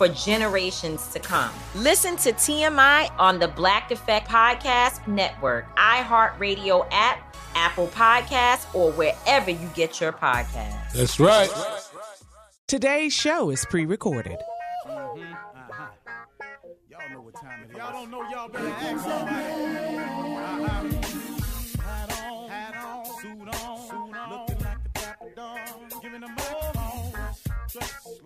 for generations to come. Listen to TMI on the Black Effect Podcast Network, iHeartRadio app, Apple Podcasts, or wherever you get your podcasts. That's right. Today's show is pre recorded. Mm-hmm. Uh-huh. Y'all know what time it is. Y'all don't know, y'all better ask somebody.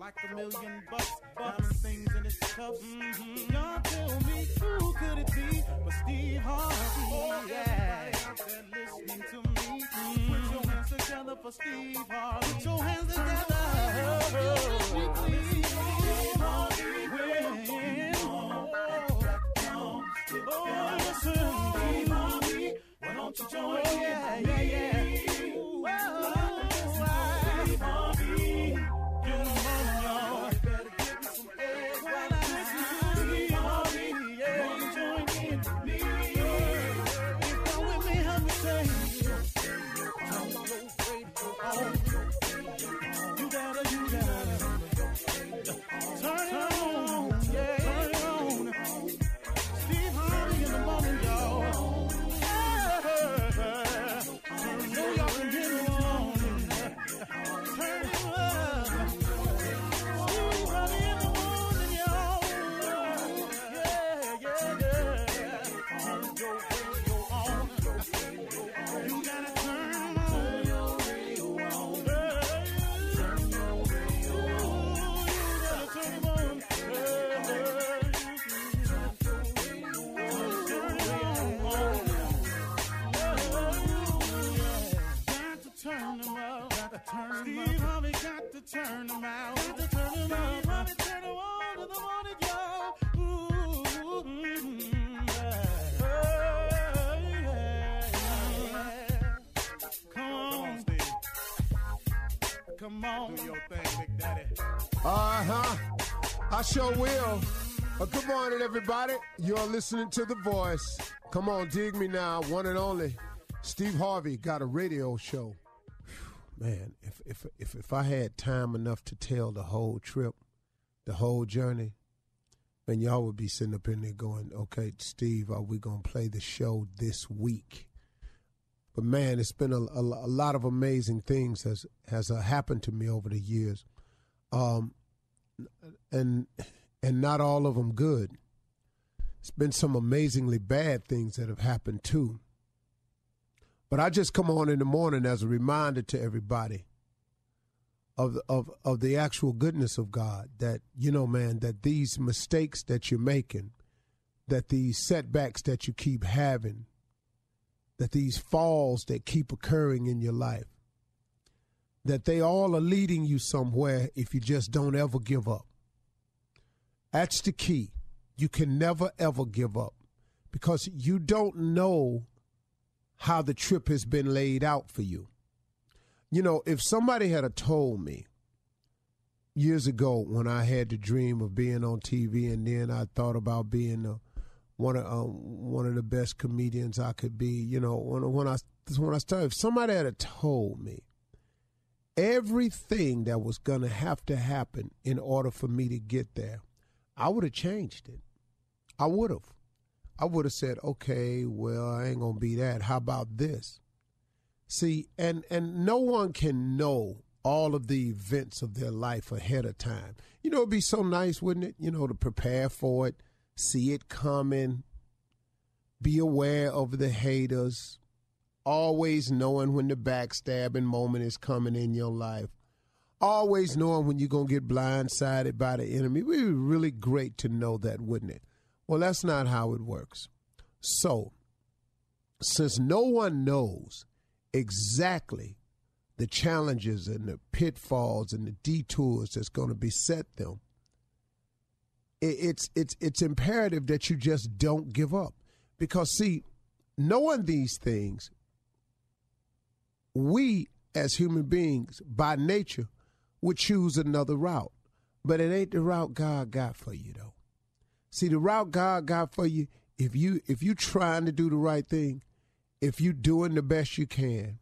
Like a million bucks, diamond things in his cuffs. Mm-hmm. Y'all tell me who could it be but Steve Harvey? Oh yeah, listening to me. Mm-hmm. Put your hands together for Steve Harvey. Put your hands together. Oh, Steve Harvey. Oh, listen, Steve Harvey. Why don't you join oh, yeah, yeah, yeah. Steve on. Do your thing, Big Daddy. Uh huh. I sure will. Uh, good morning, everybody. You're listening to The Voice. Come on, dig me now. One and only. Steve Harvey got a radio show man, if if if if I had time enough to tell the whole trip, the whole journey, then y'all would be sitting up in there going, "Okay, Steve, are we gonna play the show this week?" But man, it's been a, a, a lot of amazing things has has uh, happened to me over the years, um, and and not all of them good. It's been some amazingly bad things that have happened too. But I just come on in the morning as a reminder to everybody of of of the actual goodness of God. That you know, man, that these mistakes that you're making, that these setbacks that you keep having, that these falls that keep occurring in your life, that they all are leading you somewhere if you just don't ever give up. That's the key. You can never ever give up because you don't know how the trip has been laid out for you. You know, if somebody had told me years ago when I had the dream of being on TV and then I thought about being a, one of um, one of the best comedians I could be, you know, when when I when I started, if somebody had told me everything that was to have to happen in order for me to get there, I would have changed it. I would have. I would have said, okay, well, I ain't gonna be that. How about this? See, and and no one can know all of the events of their life ahead of time. You know, it'd be so nice, wouldn't it? You know, to prepare for it, see it coming, be aware of the haters, always knowing when the backstabbing moment is coming in your life, always knowing when you're going to get blindsided by the enemy. It would be really great to know that, wouldn't it? Well, that's not how it works. So, since no one knows exactly the challenges and the pitfalls and the detours that's going to beset them, it's it's it's imperative that you just don't give up. Because see, knowing these things, we as human beings by nature would choose another route. But it ain't the route God got for you though. See, the route God got for you, if you if you trying to do the right thing, if you doing the best you can,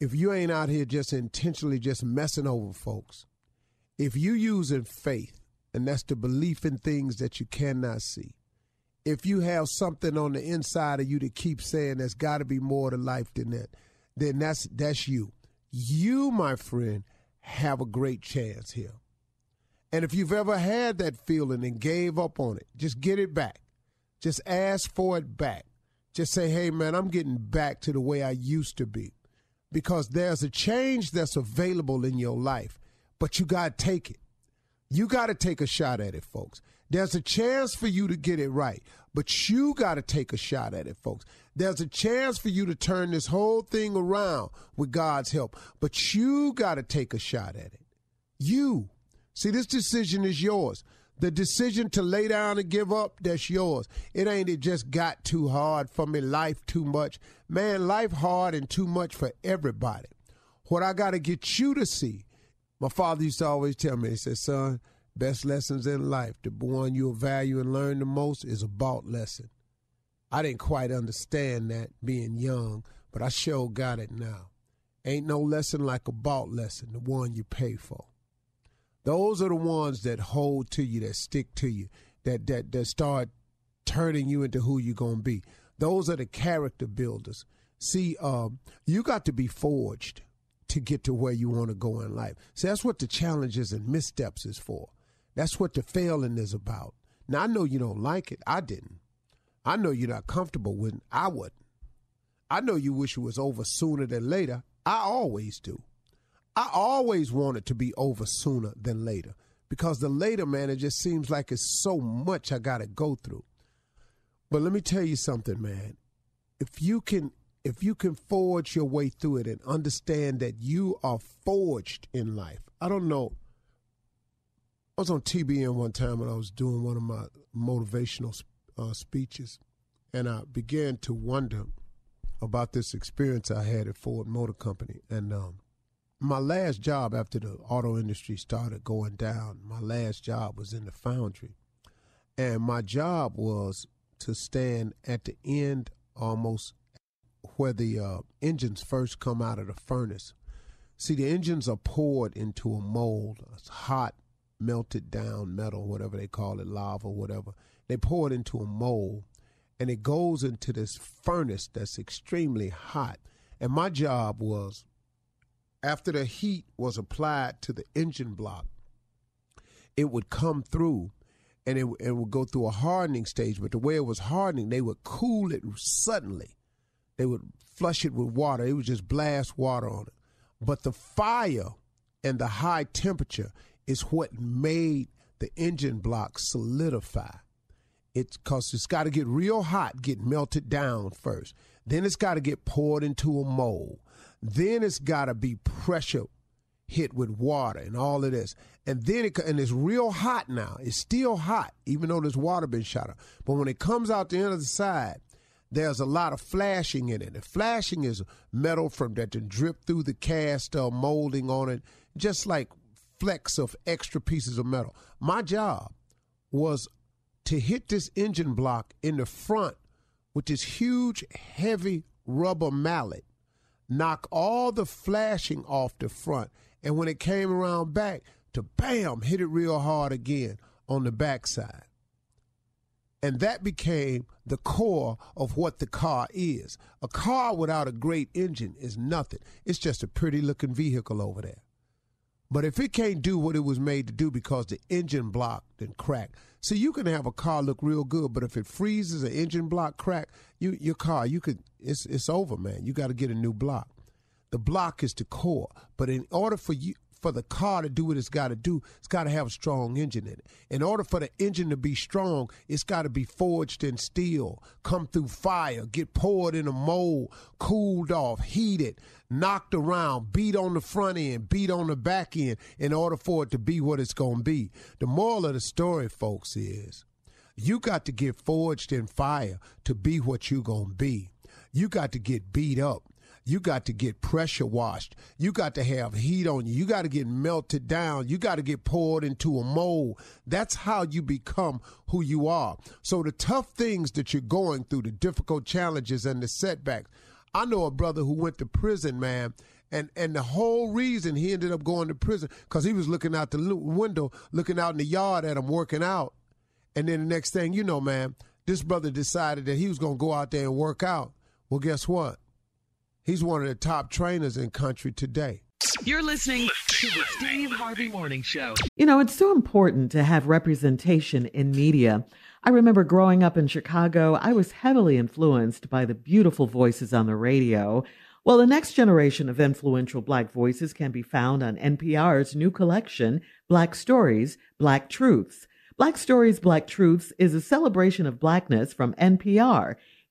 if you ain't out here just intentionally just messing over folks, if you using faith, and that's the belief in things that you cannot see. If you have something on the inside of you that keeps saying there's got to be more to life than that, then that's that's you. You, my friend, have a great chance here. And if you've ever had that feeling and gave up on it, just get it back. Just ask for it back. Just say, hey, man, I'm getting back to the way I used to be. Because there's a change that's available in your life, but you got to take it. You got to take a shot at it, folks. There's a chance for you to get it right, but you got to take a shot at it, folks. There's a chance for you to turn this whole thing around with God's help, but you got to take a shot at it. You. See, this decision is yours. The decision to lay down and give up, that's yours. It ain't it just got too hard for me, life too much. Man, life hard and too much for everybody. What I got to get you to see, my father used to always tell me, he said, son, best lessons in life, the one you'll value and learn the most is a bought lesson. I didn't quite understand that being young, but I sure got it now. Ain't no lesson like a bought lesson, the one you pay for. Those are the ones that hold to you, that stick to you, that that that start turning you into who you're gonna be. Those are the character builders. See, um, you got to be forged to get to where you want to go in life. See, that's what the challenges and missteps is for. That's what the failing is about. Now I know you don't like it. I didn't. I know you're not comfortable with it. I wouldn't. I know you wish it was over sooner than later. I always do. I always want it to be over sooner than later because the later, man, it just seems like it's so much I got to go through. But let me tell you something, man. If you can if you can forge your way through it and understand that you are forged in life. I don't know. I was on TBN one time when I was doing one of my motivational uh, speeches, and I began to wonder about this experience I had at Ford Motor Company. And um, my last job after the auto industry started going down, my last job was in the foundry. And my job was to stand at the end almost where the uh, engines first come out of the furnace. See, the engines are poured into a mold, it's hot, melted down metal, whatever they call it, lava, whatever. They pour it into a mold, and it goes into this furnace that's extremely hot. And my job was, after the heat was applied to the engine block, it would come through and it, it would go through a hardening stage. But the way it was hardening, they would cool it suddenly. They would flush it with water. It would just blast water on it. But the fire and the high temperature is what made the engine block solidify. It's because it's got to get real hot, get melted down first. Then it's got to get poured into a mold. Then it's got to be pressure hit with water and all of this. And then it and it's real hot now. It's still hot, even though there's water been shot up. But when it comes out the end of the side, there's a lot of flashing in it. And flashing is metal from that to drip through the cast uh, molding on it, just like flecks of extra pieces of metal. My job was to hit this engine block in the front with this huge, heavy rubber mallet, knock all the flashing off the front, and when it came around back, to bam, hit it real hard again on the backside. And that became the core of what the car is. A car without a great engine is nothing. It's just a pretty looking vehicle over there. But if it can't do what it was made to do because the engine block then cracked, see, you can have a car look real good, but if it freezes, an engine block crack, you your car, you could it's it's over, man. You got to get a new block. The block is the core, but in order for you for the car to do what it's got to do, it's got to have a strong engine in it. In order for the engine to be strong, it's got to be forged in steel, come through fire, get poured in a mold, cooled off, heated, knocked around, beat on the front end, beat on the back end in order for it to be what it's going to be. The moral of the story, folks, is you got to get forged in fire to be what you're going to be. You got to get beat up you got to get pressure washed. You got to have heat on you. You got to get melted down. You got to get poured into a mold. That's how you become who you are. So the tough things that you're going through, the difficult challenges and the setbacks. I know a brother who went to prison, man, and and the whole reason he ended up going to prison because he was looking out the window, looking out in the yard at him working out, and then the next thing you know, man, this brother decided that he was going to go out there and work out. Well, guess what? He's one of the top trainers in country today. You're listening to the Steve Harvey Morning Show. You know, it's so important to have representation in media. I remember growing up in Chicago, I was heavily influenced by the beautiful voices on the radio. Well, the next generation of influential Black voices can be found on NPR's new collection, Black Stories, Black Truths. Black Stories, Black Truths is a celebration of Blackness from NPR.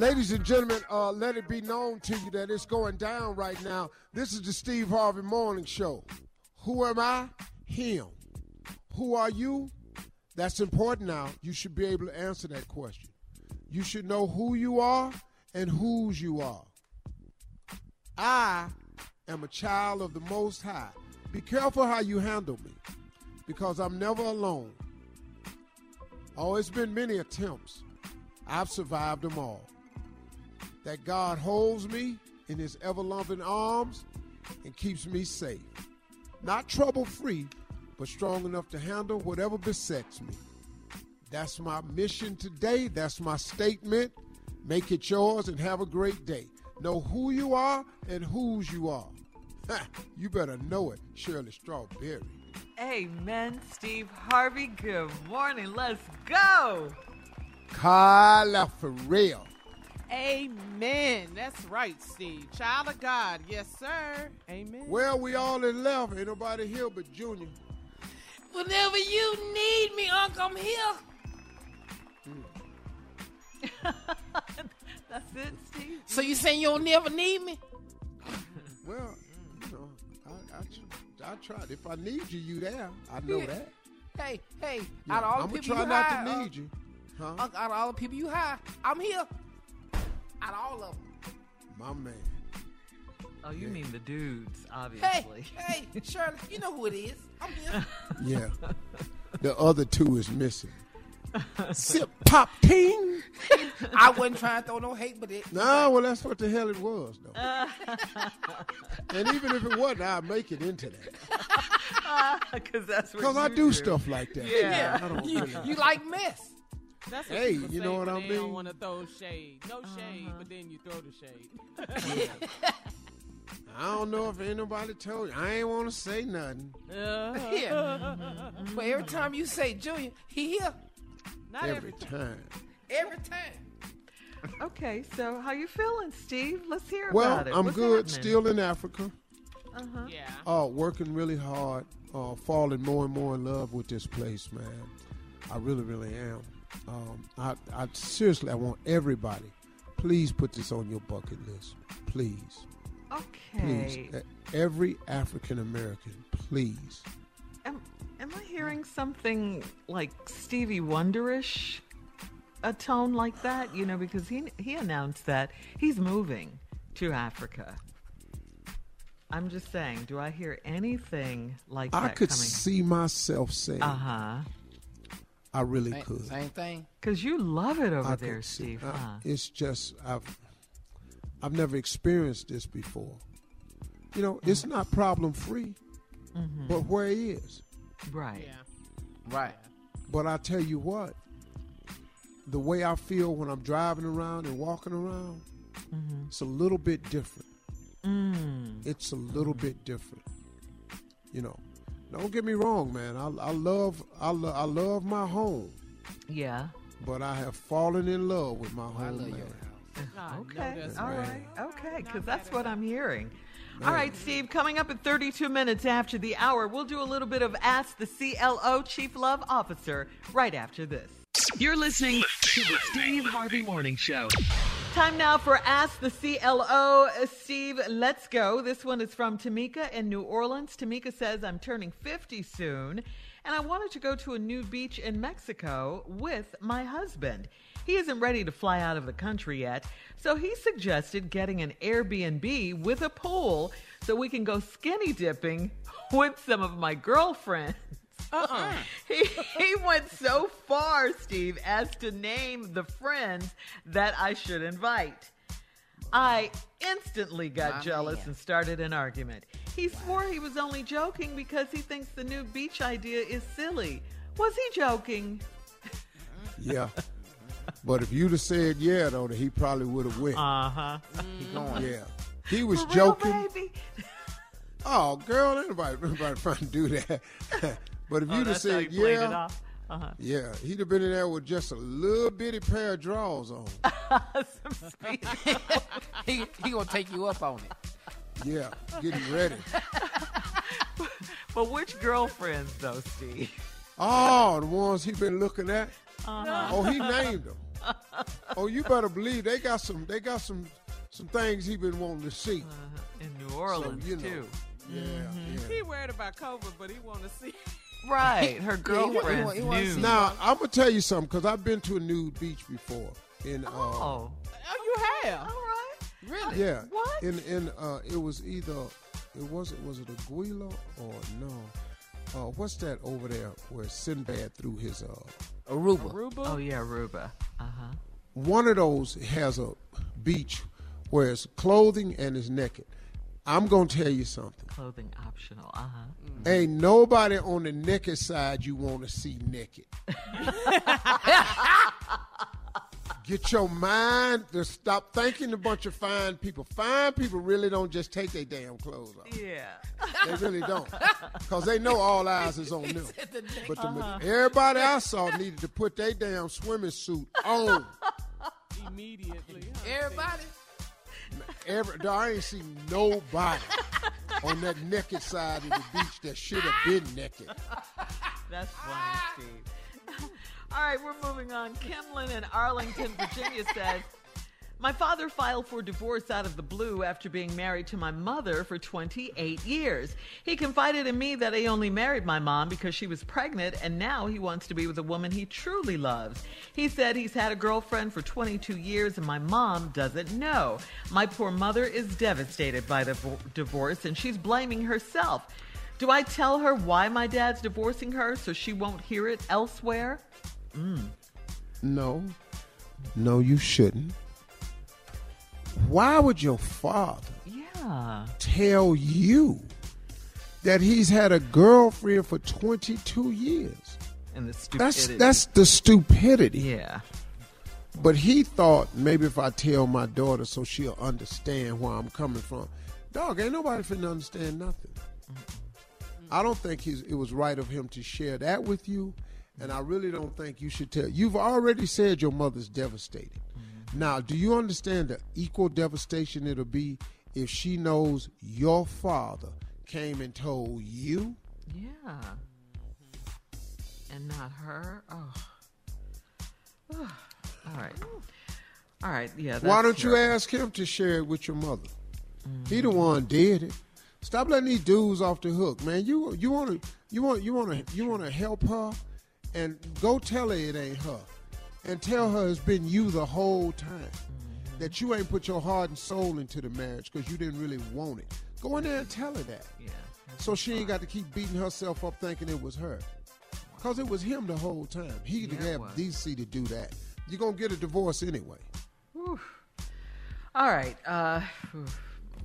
Ladies and gentlemen, uh, let it be known to you that it's going down right now. This is the Steve Harvey Morning Show. Who am I? Him. Who are you? That's important now. You should be able to answer that question. You should know who you are and whose you are. I am a child of the Most High. Be careful how you handle me because I'm never alone. Oh, it's been many attempts. I've survived them all that God holds me in his ever loving arms and keeps me safe. Not trouble free, but strong enough to handle whatever besets me. That's my mission today. That's my statement. Make it yours and have a great day. Know who you are and whose you are. you better know it, Shirley Strawberry. Amen, Steve Harvey. Good morning. Let's go. Carla Ferrell. Amen. That's right, Steve. Child of God. Yes, sir. Amen. Well, we all in love. Ain't nobody here but Junior. Whenever you need me, Uncle, I'm here. That's it, Steve. So you saying you'll never need me? Well, you know, I, I, I tried. If I need you, you there. I know that. Hey, hey, Yeah, out of all the people you have, I'm the gonna try not hire, to uh, need you. Huh? Out of all the people you hire, I'm here. Out of all of them. My man. Oh, you mean the dudes, obviously. hey, hey, Shirley, you know who it is. I'm here. Yeah. the other two is missing. Sip pop king. I wasn't trying to throw no hate, but it. No, well, that's what the hell it was, though. and even if it wasn't, I'd make it into that. Because that's what Because I you do stuff like that. Yeah, I don't you, really- you like mess. That's what Hey, people you say know what when I they mean? don't want to throw shade. No shade, but then you throw the shade. I don't know if anybody told you. I ain't want to say nothing. Yeah. but every time you say Junior, he here. Not every time. Every time. Okay, so how you feeling, Steve? Let's hear Well, about it. Well, I'm What's good. happening? Still in Africa. Uh-huh. Yeah. Uh, working really hard. Uh, falling more and more in love with this place, man. I really, really am. Um, I, I seriously, I want everybody. Please put this on your bucket list. Please, please. Okay. E- Every African American, please. Am, am I hearing something like Stevie Wonderish? A tone like that, you know, because he he announced that he's moving to Africa. I'm just saying, do I hear anything like I that could coming? see myself saying, Uh huh. I really Same, could. same thing. Because you love it over I there, could Steve. uh, huh? It's just I've I've never experienced this before. You know, it's not problem free, Mhm. but where it is. Right. Right. But I tell you what, the way I feel when I'm driving around and walking around, Mhm. it's a little bit different. Mm. It's a little bit different. You know, don't get me wrong, man. I, I love I, lo- I love my home, Yeah. but I have fallen in love with my home. love your man. Okay. that's All right. right. Okay. Because that's what I'm hearing. All right, Steve, coming up at 32 minutes after the hour, we'll do a little bit of Ask the CLO Chief Love Officer right after this. You're listening to the Steve Harvey Morning Show. Time now for Ask the CLO. Steve, let's go. This one is from Tamika in New Orleans. Tamika says, I'm turning 50 soon, and I wanted to go to a new beach in Mexico with my husband. He isn't ready to fly out of the country yet, so he suggested getting an Airbnb with a pool so we can go skinny dipping with some of my girlfriends. Uh-uh. he, he went so far, Steve, as to name the friends that I should invite. I instantly got My jealous man. and started an argument. He swore he was only joking because he thinks the new beach idea is silly. Was he joking? Yeah. but if you'd have said yeah, though, he probably would have went. Uh huh. yeah. He was For real, joking. baby? Oh, girl, anybody, anybody trying to do that. But if Oh, you'd have said you yeah. Uh-huh. yeah, he'd have been in there with just a little bitty pair of drawers on. Some speed. he, he gonna take you up on it. Yeah, getting ready. but which girlfriends, though, Steve? Oh, the ones he been looking at. Uh-huh. Oh, he named them. Oh, you better believe they got some. They got some some things he been wanting to see. Uh-huh. In New Orleans, you know. too. Yeah, yeah. He worried about COVID, but he want to see. Right, her Yeah, he girlfriends wa- he wa- he knew. Now I'm gonna tell you something because I've been to a nude beach before. In uh, Oh, Oh, you have. all right. Really? yeah, What? in in uh, it was either it wasn't was it Aguila or no? Uh, what's that over there where Sinbad threw his uh? Aruba. Aruba. Oh, yeah, Aruba. Uh huh. One of those has a beach where it's clothing and it's naked. I'm gonna tell you something. Clothing optional. Uh huh. Ain't nobody on the naked side you want to see naked. Get your mind to stop thinking a bunch of fine people. Fine people really don't just take their damn clothes off. Yeah. They really don't. Because they know all eyes is on them. But the, everybody I saw needed to put their damn swimming suit on. Immediately. Everybody. Every, I ain't seen nobody on that naked side of the beach that should have been naked. That's funny, Steve. All right, we're moving on. Kimlin in Arlington, Virginia says, My father filed for divorce out of the blue after being married to my mother for 28 years. He confided in me that he only married my mom because she was pregnant and now he wants to be with a woman he truly loves. He said he's had a girlfriend for 22 years and my mom doesn't know. My poor mother is devastated by the vo- divorce and she's blaming herself. Do I tell her why my dad's divorcing her so she won't hear it elsewhere? Mm. No, no, you shouldn't. Why would your father Yeah. tell you that he's had a girlfriend for 22 years? And the That's stupidity. that's the stupidity. Yeah. But he thought maybe if I tell my daughter so she'll understand where I'm coming from. Dog, ain't nobody finna understand nothing. I don't think he's, it was right of him to share that with you, and I really don't think you should tell. You've already said your mother's devastated. Mm-hmm. Now, do you understand the equal devastation it'll be if she knows your father came and told you? Yeah. And not her. Oh. All right. All right. Yeah. Why don't you ask him to share it with your mother? He the mm. one did it. Stop letting these dudes off the hook, man. You you want to you want you want to you want to help her, and go tell her it ain't her, and tell her it's been you the whole time. That you ain't put your heart and soul into the marriage because you didn't really want it. Go in there and tell her that. Yeah. So she ain't got to keep beating herself up thinking it was her. Because it was him the whole time. He didn't Yeah, have decency to do that. You're going to get a divorce anyway. All right. Uh,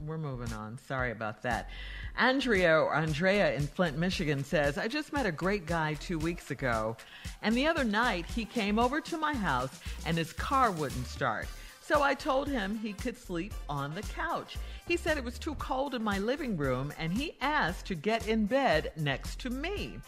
we're moving on. Sorry about that. Andrea Andrea in Flint, Michigan says, I just met a great guy two weeks ago, and the other night he came over to my house and his car wouldn't start. So I told him he could sleep on the couch. He said it was too cold in my living room and he asked to get in bed next to me.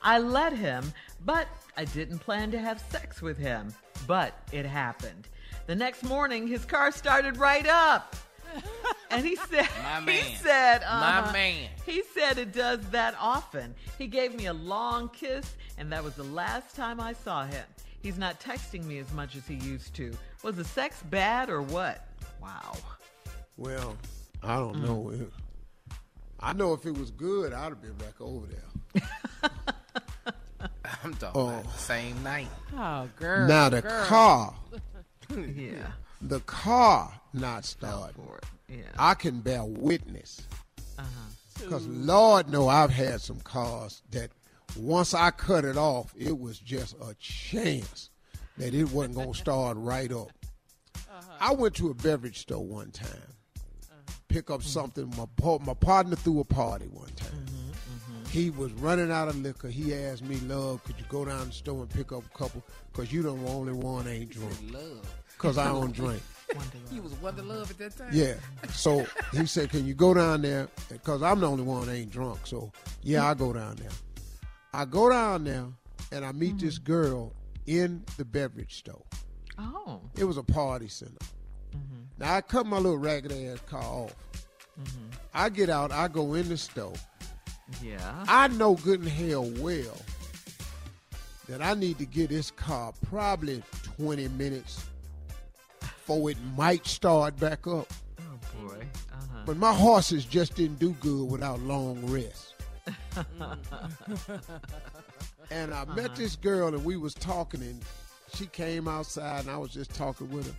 I let him, but I didn't plan to have sex with him. But it happened. The next morning, his car started right up. And he said, My he said, My uh-huh. man. He said it does that often. He gave me a long kiss, and that was the last time I saw him. He's not texting me as much as he used to. Was the sex bad or what? Wow. Well, I don't Mm. know. I know if it was good, I'd have been back over there. I'm talking Oh. about the same night. Oh, girl. now the girl. car, Yeah. The car not starting. Yeah. I can bear witness. Uh-huh. Because Lord know I've had some cars that once I cut it off, it was just a chance that it wasn't going to start right up. I went to a beverage store one time, pick up something. My, my partner threw a party one time. He was running out of liquor. He asked me, Love, could you go down the store and pick up a couple? Because you the only one ain't drunk. Love. Because I don't drink. He was Wonder Love at that time. Yeah. So he said, "Can you go down there? Because I'm the only one that ain't drunk. So yeah, I go down there. I go down there and I meet this mm-hmm. girl in the beverage store. Oh. It was a party center. Mm-hmm. Now I cut my little ragged ass car off. Mm-hmm. I get out. I go in the store. Yeah. I know good and hell well that I need to get this car probably 20 minutes before it might start back up. Oh, boy. Uh-huh. But my horses just didn't do good without long rest. and I Uh-huh. met this girl and we was talking and she came outside and I was just talking with her.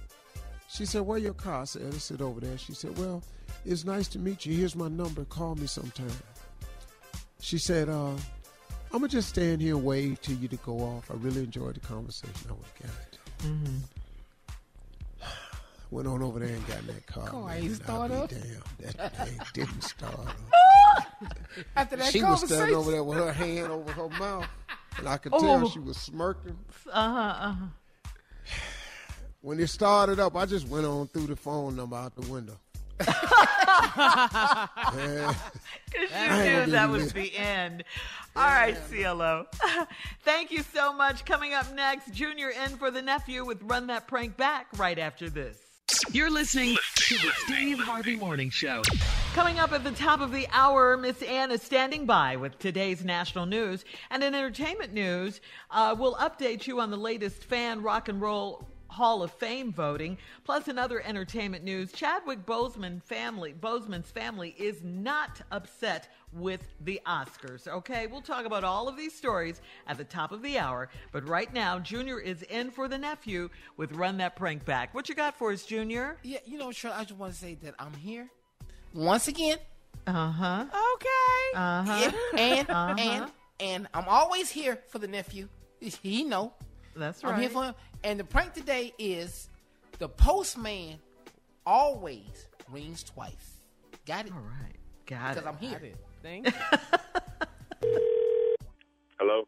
She said, Where your car? I said, I sit over there. She said, Well, it's nice to meet you. Here's my number. Call me sometime. She said, uh, I'm gonna just stand here and wait till you to go off. I really enjoyed the conversation. I went, God. Mm-hmm. Went on over there and got in that car. Car man, ain't start up? Damn, that thing didn't start up. After that she was standing over there with her hand over her mouth, and I could Oh. tell she was smirking. Uh-huh. Uh-huh. When it started up, I just went on threw the phone number out the window. Because you knew that was the end. All right, CLO. Thank you so much. Coming up next, Junior in for the nephew with Run That Prank Back right after this. You're listening to the Steve Harvey Morning Show. Coming up at the top of the hour, Miss Ann is standing by with today's national news. And in entertainment news, uh, we'll update you on the latest fan rock and roll Hall of Fame voting. Plus, in other entertainment news, Chadwick Boseman family, Boseman's family is not upset with the Oscars. Okay, we'll talk about all of these stories at the top of the hour. But right now, Junior is in for the nephew with Run That Prank Back. What you got for us, Junior? Yeah, you know, Shirley, I just want to say that I'm here once again. Uh huh. Okay. Uh huh. and Uh-huh. and and I'm always here for the nephew. He know. That's right. I'm here for him. And the prank today is the postman always rings twice. Got it? All right. Got Because it. Because I'm here. Thank you. Hello?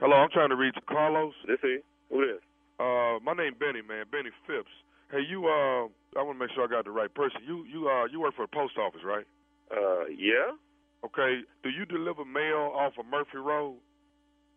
Hello, I'm trying to reach Carlos. This is who this? Uh, my name Benny, man, Benny Phipps. Hey, you. Uh, I want to make sure I got the right person. You, you, uh, you work for the post office, right? Uh, yeah. Okay. Do you deliver mail off of Murphy Road?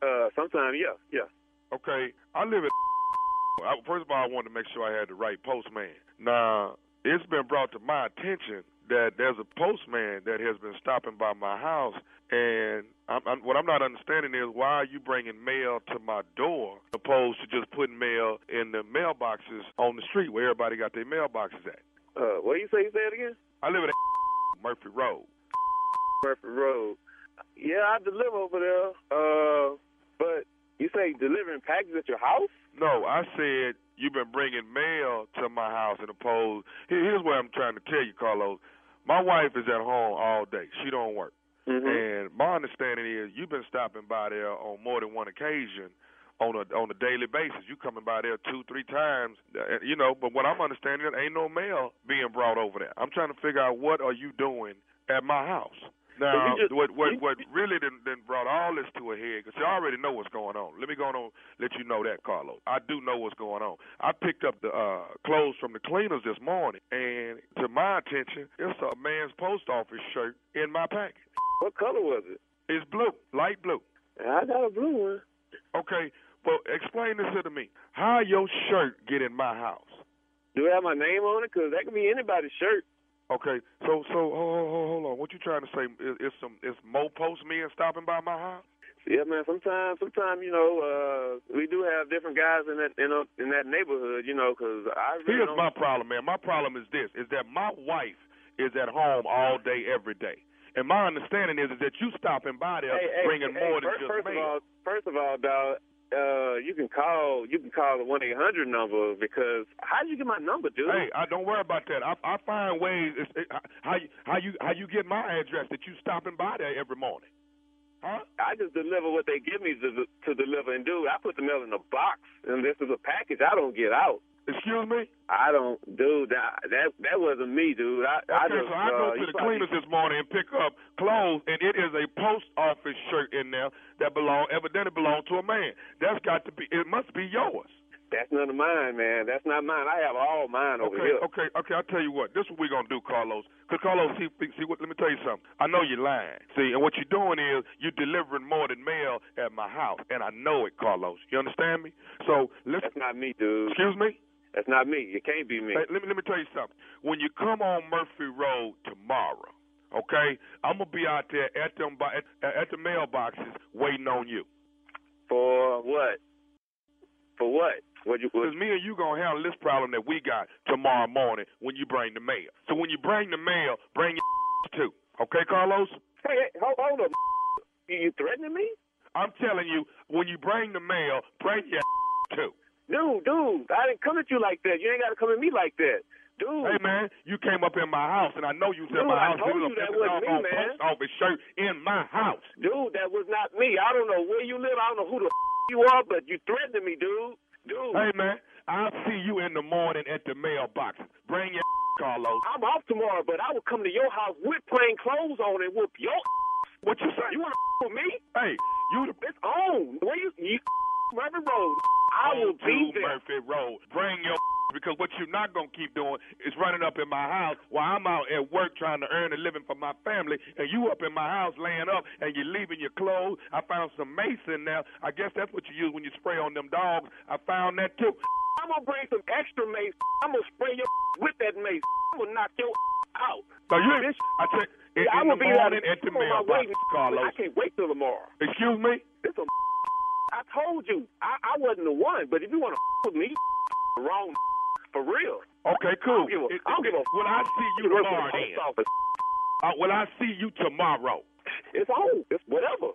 Uh, sometime, yeah, yeah. Okay. I live in. I, first of all, I wanted to make sure I had the right postman. Now, it's been brought to my attention that there's a postman that has been stopping by my house, and I'm, I'm, what I'm not understanding is why are you bringing mail to my door opposed to just putting mail in the mailboxes on the street where everybody got their mailboxes at? Uh, what do you say? You say it again? I live at Murphy Road. Murphy Road. Yeah, I deliver over there. Uh, but you say delivering packages at your house? No, I said you've been bringing mail to my house and opposed. Here, here's what I'm trying to tell you, Carlos. My wife is at home all day. She don't work. Mm-hmm. And my understanding is you've been stopping by there on more than one occasion on a on a daily basis. You coming by there two, three times, uh, you know. But what I'm understanding, there ain't no mail being brought over there. I'm trying to figure out what are you doing at my house. Now, just- what what what really then, done brought all this to a head? Because you already know what's going on. Let me go on and let you know that, Carlos. I do know what's going on. I picked up the uh, clothes from the cleaners this morning, and to my attention, it's a man's post office shirt in my package. What color was it? It's blue, light blue. I got a blue one. Okay, well, explain this to me. How your shirt get in my house? Do it have my name on it? Because that could be anybody's shirt. Okay, so so hold, hold, hold on. What you trying to say? Is, is some is more postmen stopping by my house? Yeah, man. Sometimes, sometimes you know, uh, we do have different guys in that in, a, in that neighborhood. You know, because I really Here's don't. my problem, man. My problem is this: is that my wife is at home all day, every day, and my understanding is, is that you stopping by there hey, hey, bringing hey, more than first, just first of all, first of all, dog. Uh, you can call you can call the one eight hundred number because how did you get my number, dude? Hey, I don't worry about that. I I find ways. It, how you how you how you get my address that you stopping by there every morning? Huh? I just deliver what they give me to to deliver, and do. I put the mail in a box, and this is a package I don't get out. Excuse me? I don't, dude. That that that wasn't me, dude. I, I just so I go uh, to the probably- cleaners this morning and pick up clothes, and it is a post office shirt in there that belong evidently belong to a man. That's got to be. It must be yours. That's none of mine, man. That's not mine. I have all mine over Okay, here. okay, okay. I'll tell you what. This is what we're gonna do, Carlos. Cause Carlos, see, see what? Let me tell you something. I know you're lying. See, and what you're doing is you're delivering more than mail at my house, and I know it, Carlos. You understand me? So listen. That's not me, dude. Excuse me. That's not me. It can't be me. Hey, let me let me tell you something. When you come on Murphy Road tomorrow, okay, I'm gonna be out there at them at, at the mailboxes waiting on you. For what? For what? What you? Because me and you gonna handle this problem that we got tomorrow morning when you bring the mail. So when you bring the mail, bring your too. Okay, Carlos? Hey, hold, hold up. You, you threatening me? I'm telling you, when you bring the mail, bring your too. Dude, dude, I didn't come at you like that. You ain't got to come at me like that. Dude. Hey man, you came up in my house, and I know you was in Dude, my I house. told you that wasn't me, man. post office shirt in my house. Dude, that was not me. I don't know where you live. I don't know who the you are, but you threatened me, dude. Dude. Hey man, I'll see you in the morning at the mailbox. Bring your Carlos. I'm off tomorrow, but I will come to your house with plain clothes on and whoop your What you say? You want to with me? Hey, you the It's on. Where you, you Murphy Road. I will be to there. Murphy Road. Bring your because what you're not gonna keep doing is running up in my house while I'm out at work trying to earn a living for my family, and you up in my house laying up and you're leaving your clothes. I found some mace in there. I guess that's what you use when you spray on them dogs. I found that too. I'm gonna bring some extra mace. I'm gonna spray your with that mace. I'm gonna knock your out. So you, Bitch. I check in, Yeah, in I will the be morning there. at the I'm on my way. mailbox, Carlos. I can't wait till tomorrow. Excuse me. This a I told you I, I wasn't the one, but if you want to with me, wrong for real. Okay, cool. I don't give a, It- I don't give a Will I see you tomorrow the then? office. Uh, will I see you tomorrow? It's on. It's whatever.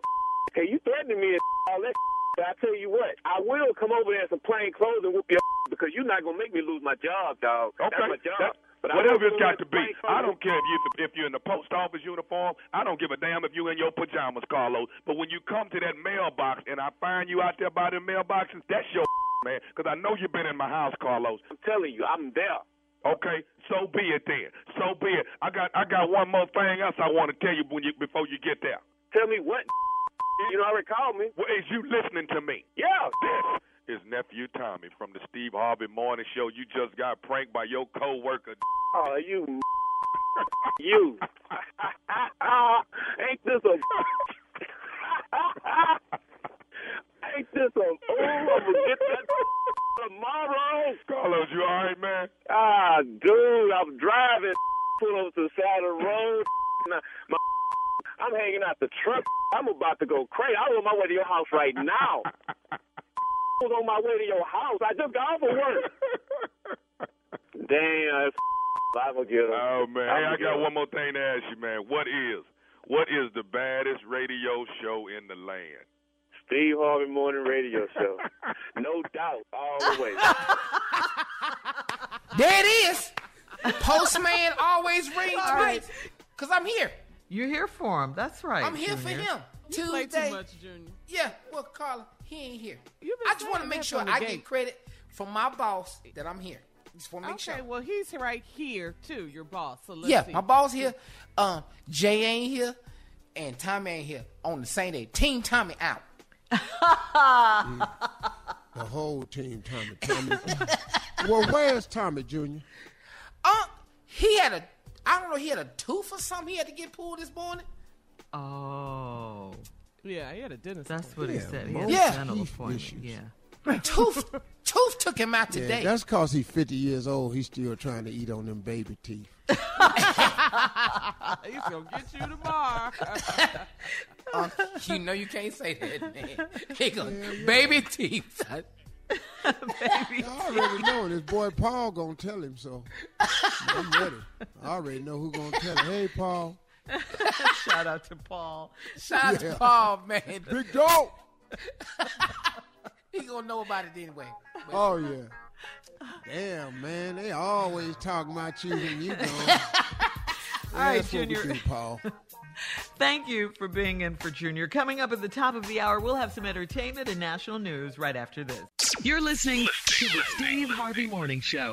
Hey, you threatening me and all that. But I tell you what, I will come over there in some plain clothes and whoop your because you're not gonna make me lose my job, dog. Okay. That's my job. That- but I whatever it's got to be. I don't care if you if you're in the post office uniform. I don't give a damn if you're in your pajamas, Carlos. But when you come to that mailbox and I find you out there by the mailboxes, that's your man, because I know you've been in my house, Carlos. I'm telling you, I'm there. Okay, so be it then. So be it. I got I got one more thing else I want to tell you when you before you get there. Tell me what? You know, already called me. Well, is you listening to me? Yeah. This is nephew Tommy from the Steve Harvey Morning Show. You just got pranked by your coworker. Oh, you. you. Ain't this a. Ain't this a. Oh, I'm gonna get that tomorrow. Carlos, you all right, man? Ah, dude, I'm driving. Pull over to the side of the road. My, I'm hanging out the truck. I'm about to go crazy. I'm on my way to your house right now. I was on my way to your house. I just got off of work. Damn, I'm gonna get him. Oh man, hey, I got one more thing to ask you, man. What is what is the baddest radio show in the land? Steve Harvey Morning Radio Show. no doubt, always. There it is. Postman always rings twice. Cause I'm here. You're here for him. That's right. I'm here for him. You play too much, Junior. Yeah, well, Carla, he ain't here. You been I just want to make sure I gate. get credit from my boss that I'm here. Just want to make Okay, sure. well, he's right here too, your boss. So let's yeah, see. my boss here. Um, Jay ain't here, and Tommy ain't here on the same day. Team Tommy out. The whole team, Tommy. Tommy. well, where's Tommy Jr.? Uh, he had a, I don't know, he had a tooth or something. He had to get pulled this morning. Oh, Yeah, he had a dentist. that's what he Yeah, said. He most had Yeah. a dental teeth appointment. issues. Yeah. Tooth, tooth took him out Yeah, today. that's cause he's 50 years old. He's still trying to eat on them baby teeth. he's gonna get you tomorrow. Uh, you know you can't say that, man. He go, baby teeth. I already know this boy Paul gonna tell him so. I'm ready. I already know who gonna tell him. Hey, Paul. Shout out to Paul. Shout out Yeah. to Paul, man. Big dog. He gonna know about it anyway. But- Oh yeah. Damn man, they always talking about you when you gone. All right, That's what we Junior. do, Paul. Thank you for being in for Junior. Coming up at the top of the hour, we'll have some entertainment and national news right after this. You're listening to the Steve Harvey Morning Show.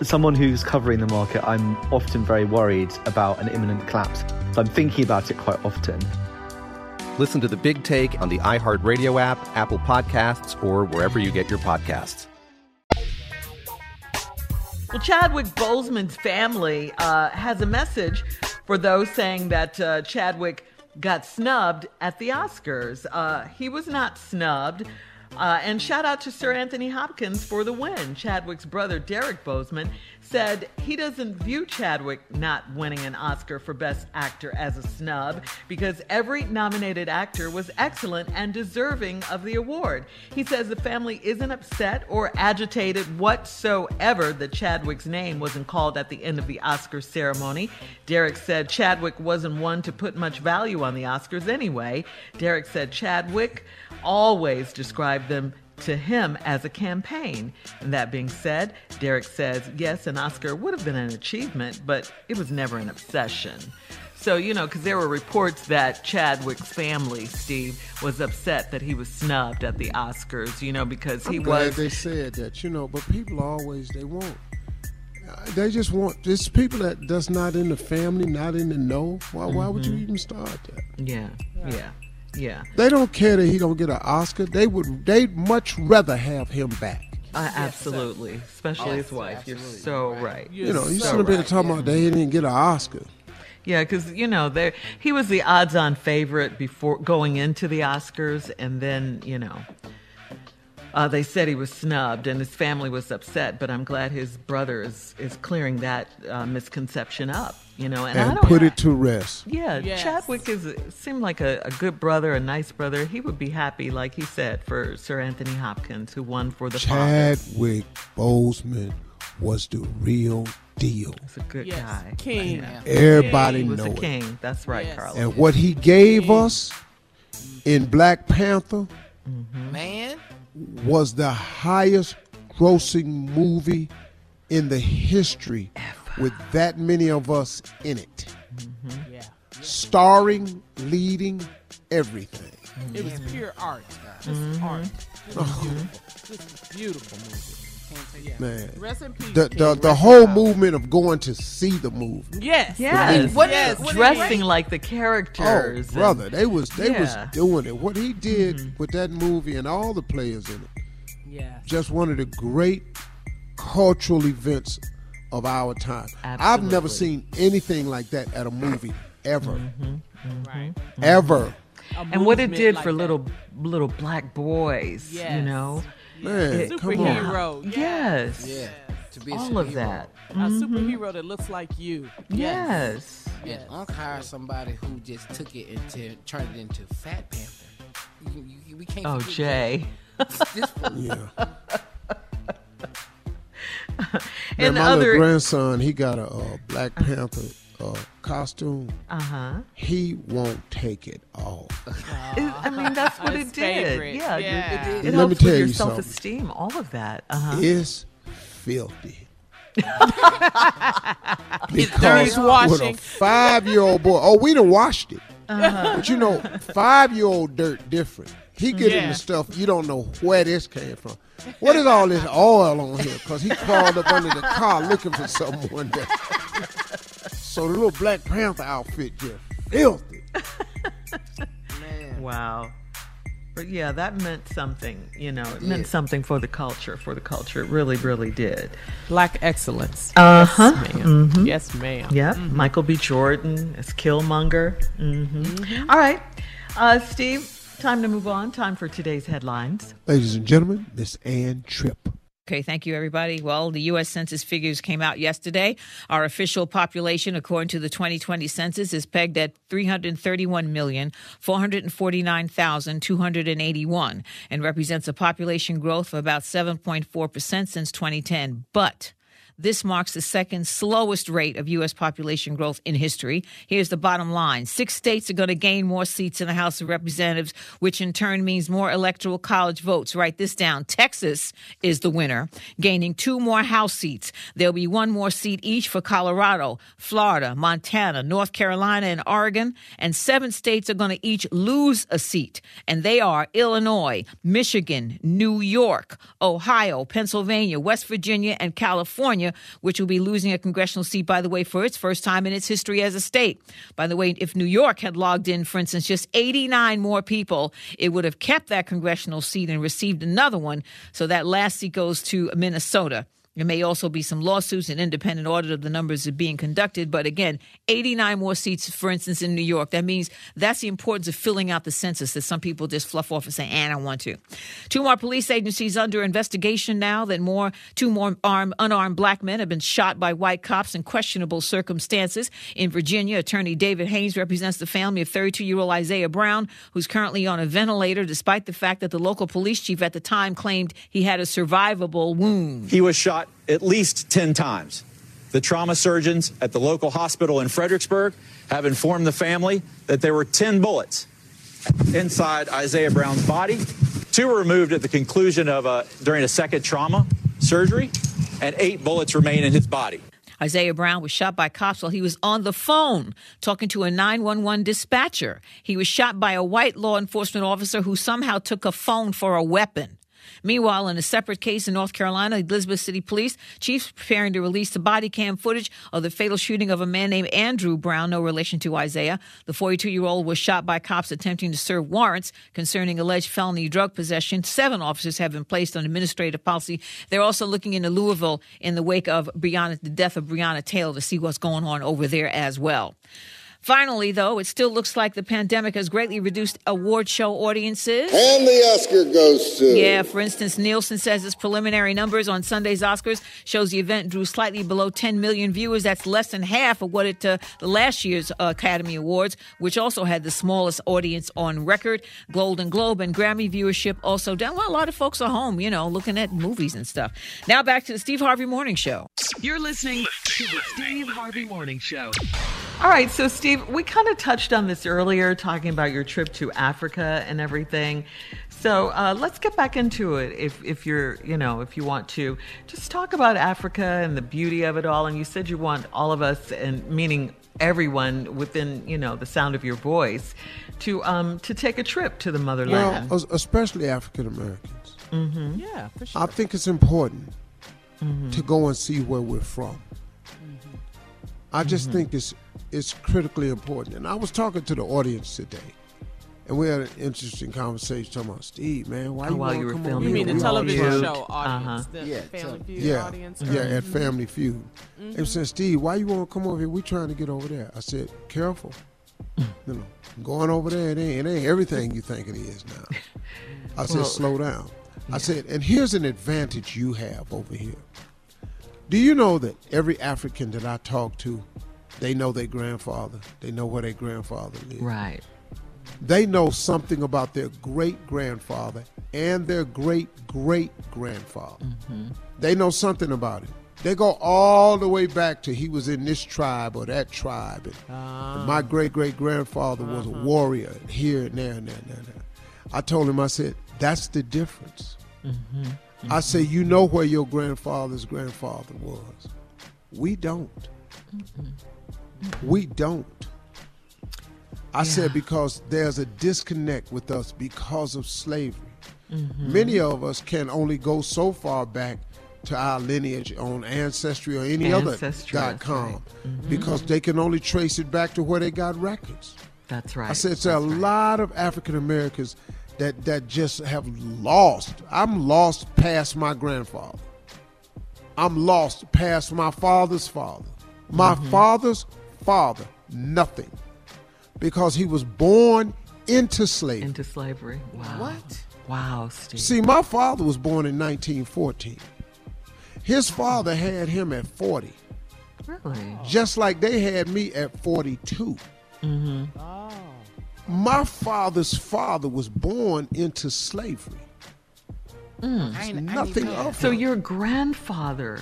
As someone who's covering the market, I'm often very worried about an imminent collapse. So I'm thinking about it quite often. Listen to the big take on the iHeartRadio app, Apple Podcasts, or wherever you get your podcasts. Well, Chadwick Boseman's family uh, has a message for those saying that uh, Chadwick got snubbed at the Oscars. Uh, he was not snubbed. Uh, and shout out to Sir Anthony Hopkins for the win. Chadwick's brother, Derek Boseman, said he doesn't view Chadwick not winning an Oscar for Best Actor as a snub because every nominated actor was excellent and deserving of the award. He says the family isn't upset or agitated whatsoever that Chadwick's name wasn't called at the end of the Oscar ceremony. Derek said Chadwick wasn't one to put much value on the Oscars anyway. Derek said Chadwick always described them to him as a campaign. And that being said, Derek says, yes, an Oscar would have been an achievement, but it was never an obsession. So, you know, because there were reports that Chadwick's family, Steve, was upset that he was snubbed at the Oscars, you know, because he I'm glad was. they said that, you know, but people always, they want. uh, They just want this people that that's not in the family, not in the know. Why, why would you Mhm. even start that? Yeah, yeah, yeah. They don't care that he don't get an Oscar. They would. They'd much rather have him back. Uh, absolutely, especially his wife. You're so right. You know, you so shouldn't be right. talking about they didn't get an Oscar. Yeah, because you know, there he was the odds-on favorite before going into the Oscars, and then you know, uh, they said he was snubbed, and his family was upset. But I'm glad his brother is is clearing that uh, misconception up. You know, and, I and don't. put it to rest. yeah, Chadwick is seemed like a, a good brother, a nice brother. He would be happy, like he said, for Sir Anthony Hopkins, who won for the father. Chadwick Boseman was the real deal. He's a good Yes, guy. king. Yeah. Everybody he was a king. That's right, Carlos. And what he gave us in Black Panther Man, was the highest grossing movie in the history with that many of us in it. Mm-hmm. Yeah. Starring, leading, everything. Mm-hmm. It was pure art. Just mm-hmm. art. Just a beautiful movie. Yeah. Man. Rest in peace. The, King. the, the whole in movement of going to see the movie. Yes. Yes, What yes. is- what is dressing like the Oh, characters. and- brother, they was they Yeah. was doing it. What he did mm-hmm. with that movie and all the players in it, Yeah. Just one of the great cultural events of our time. I've never seen anything like that at a movie ever. Mm-hmm. Mm-hmm. Right. Ever. and what it did for little little black boys, you know, Man, It- come on. Superhero. Yes. Yeah. To be a all of that. A Mhm. superhero that looks like you. Yes. And Unc hired somebody who just took it and turned it into Fat Panther. You- you- we can't Oh, Jay. that. This fool. Yeah. And Man, the my other- little grandson, he got a uh, Black Panther uh, costume. Uh huh. He won't take it off. I mean, that's what it did. favorite. Yeah, you- Yeah. it, Let helps me tell with you your something. self-esteem. All of that. Uh huh. It's filthy. Because dirty with a washing. five-year-old boy, oh, we done washed it. Uh-huh. But you know, five-year-old dirt different. He get Yeah. into stuff you don't know where this came from. What is all this oil on here? Because he crawled up under the car looking for something one day. So the little Black Panther outfit just filthy. Wow. But yeah, that meant something. You know, it meant something for the culture. For the culture, it really, really did. Black excellence. Uh huh. Yes, ma'am. Yes, ma'am. Yep. Michael B. Jordan as Killmonger. Mm-hmm. All right, uh, Steve. Time to move on. Time for today's headlines. Ladies and gentlemen, Miss Ann Tripp. Okay, thank you, everybody. Well, the U.S. Census figures came out yesterday. Our official population, according to the 2020 census, is pegged at 331,449,281 and represents a population growth of about 7.4% since 2010. But this marks the second slowest rate of U.S. population growth in history. Here's the bottom line six states are going to gain more seats in the House of Representatives, which in turn means more electoral college votes. Write this down Texas is the winner, gaining two more House seats. There'll be one more seat each for Colorado, Florida, Montana, North Carolina, and Oregon. And seven states are going to each lose a seat. And they are Illinois, Michigan, New York, Ohio, Pennsylvania, West Virginia, and California, which will be losing a congressional seat, by the way, for its first time in its history as a state. By the way, if New York had logged in, for instance, just 89 more people, it would have kept that congressional seat and received another one. So that last seat goes to Minnesota. There may also be some lawsuits and independent audit of the numbers being conducted. But again, 89 more seats, for instance, in New York. That means that's the importance of filling out the census that some people just fluff off and say, and I want to. Two more police agencies under investigation now that more, two more armed, unarmed black men have been shot by white cops in questionable circumstances. In Virginia, attorney David Haynes represents the family of 32 year old Isaiah Brown, who's currently on a ventilator, despite the fact that the local police chief at the time claimed he had a survivable wound. He was shot at least 10 times. The trauma surgeons at the local hospital in Fredericksburg have informed the family that there were 10 bullets inside Isaiah Brown's body. Two were removed at the conclusion of a, during a second trauma surgery, and eight bullets remain in his body. Isaiah Brown was shot by cops while he was on the phone talking to a 911 dispatcher. He was shot by a white law enforcement officer who somehow took a phone for a weapon. Meanwhile, in a separate case in North Carolina, Elizabeth City Police chiefs preparing to release the body cam footage of the fatal shooting of a man named Andrew Brown, no relation to Isaiah. The 42 year old was shot by cops attempting to serve warrants concerning alleged felony drug possession. Seven officers have been placed on administrative policy. They're also looking into Louisville in the wake of Breonna, the death of Breonna Taylor to see what's going on over there as well. Finally, though, it still looks like the pandemic has greatly reduced award show audiences. And the Oscar goes to. Yeah, for instance, Nielsen says its preliminary numbers on Sunday's Oscars shows the event drew slightly below 10 million viewers. That's less than half of what it uh, the last year's uh, Academy Awards, which also had the smallest audience on record. Golden Globe and Grammy viewership also down. Well, a lot of folks are home, you know, looking at movies and stuff. Now back to the Steve Harvey Morning Show. You're listening to the Steve Harvey Morning Show. All right, so Steve, we kind of touched on this earlier, talking about your trip to Africa and everything. So uh, let's get back into it, if if you're, you know, if you want to, just talk about Africa and the beauty of it all. And you said you want all of us, and meaning everyone within, you know, the sound of your voice, to um to take a trip to the motherland. Well, especially African Americans. mm-hmm. Yeah, for sure. I think it's important Mhm. to go and see where we're from. I just Mhm. think it's it's critically important. And I was talking to the audience today, And we had an interesting conversation talking about Steve, man. Why Oh, you while want you to were come filming over You mean the television here. show audience, Uh-huh. the Yeah, Family so- Feud Yeah, audience? yeah, at Family Feud. They said, Steve, why you want to come over here? We trying to get over there. I said, careful. you know, going over there, it ain't, it ain't everything you think it is now. I said, Well, slow down. I said, and here's an advantage you have over here. Do you know that every African that I talk to, they know their grandfather. They know where their grandfather lived. Right. They know something about their great grandfather and their great great grandfather. They know something about it. They go all the way back to he was in this tribe or that tribe. And Ah. my great great grandfather was a warrior here and there and there and there. and there. I told him, I said, that's the difference. Mm hmm. I say, you know where your grandfather's grandfather was. We don't. We don't. I said because there's a disconnect with us because of slavery. Many of us can only go so far back to our lineage on Ancestry or any Ancestry, other that's .com right. because they can only trace it back to where they got records. That's right. I said it's a lot of African Americans that that just have lost. I'm lost past my grandfather. I'm lost past my father's father. My Mm-hmm. father's father, nothing. Because he was born into slavery. Into slavery. Wow. What? Wow, Steve. See, my father was born in 1914. His father had him at 40, Really? just like they had me at 42. Mm-hmm. Oh. My father's father was born into slavery. Mm. I ain't- I Nothing even know of So your grandfather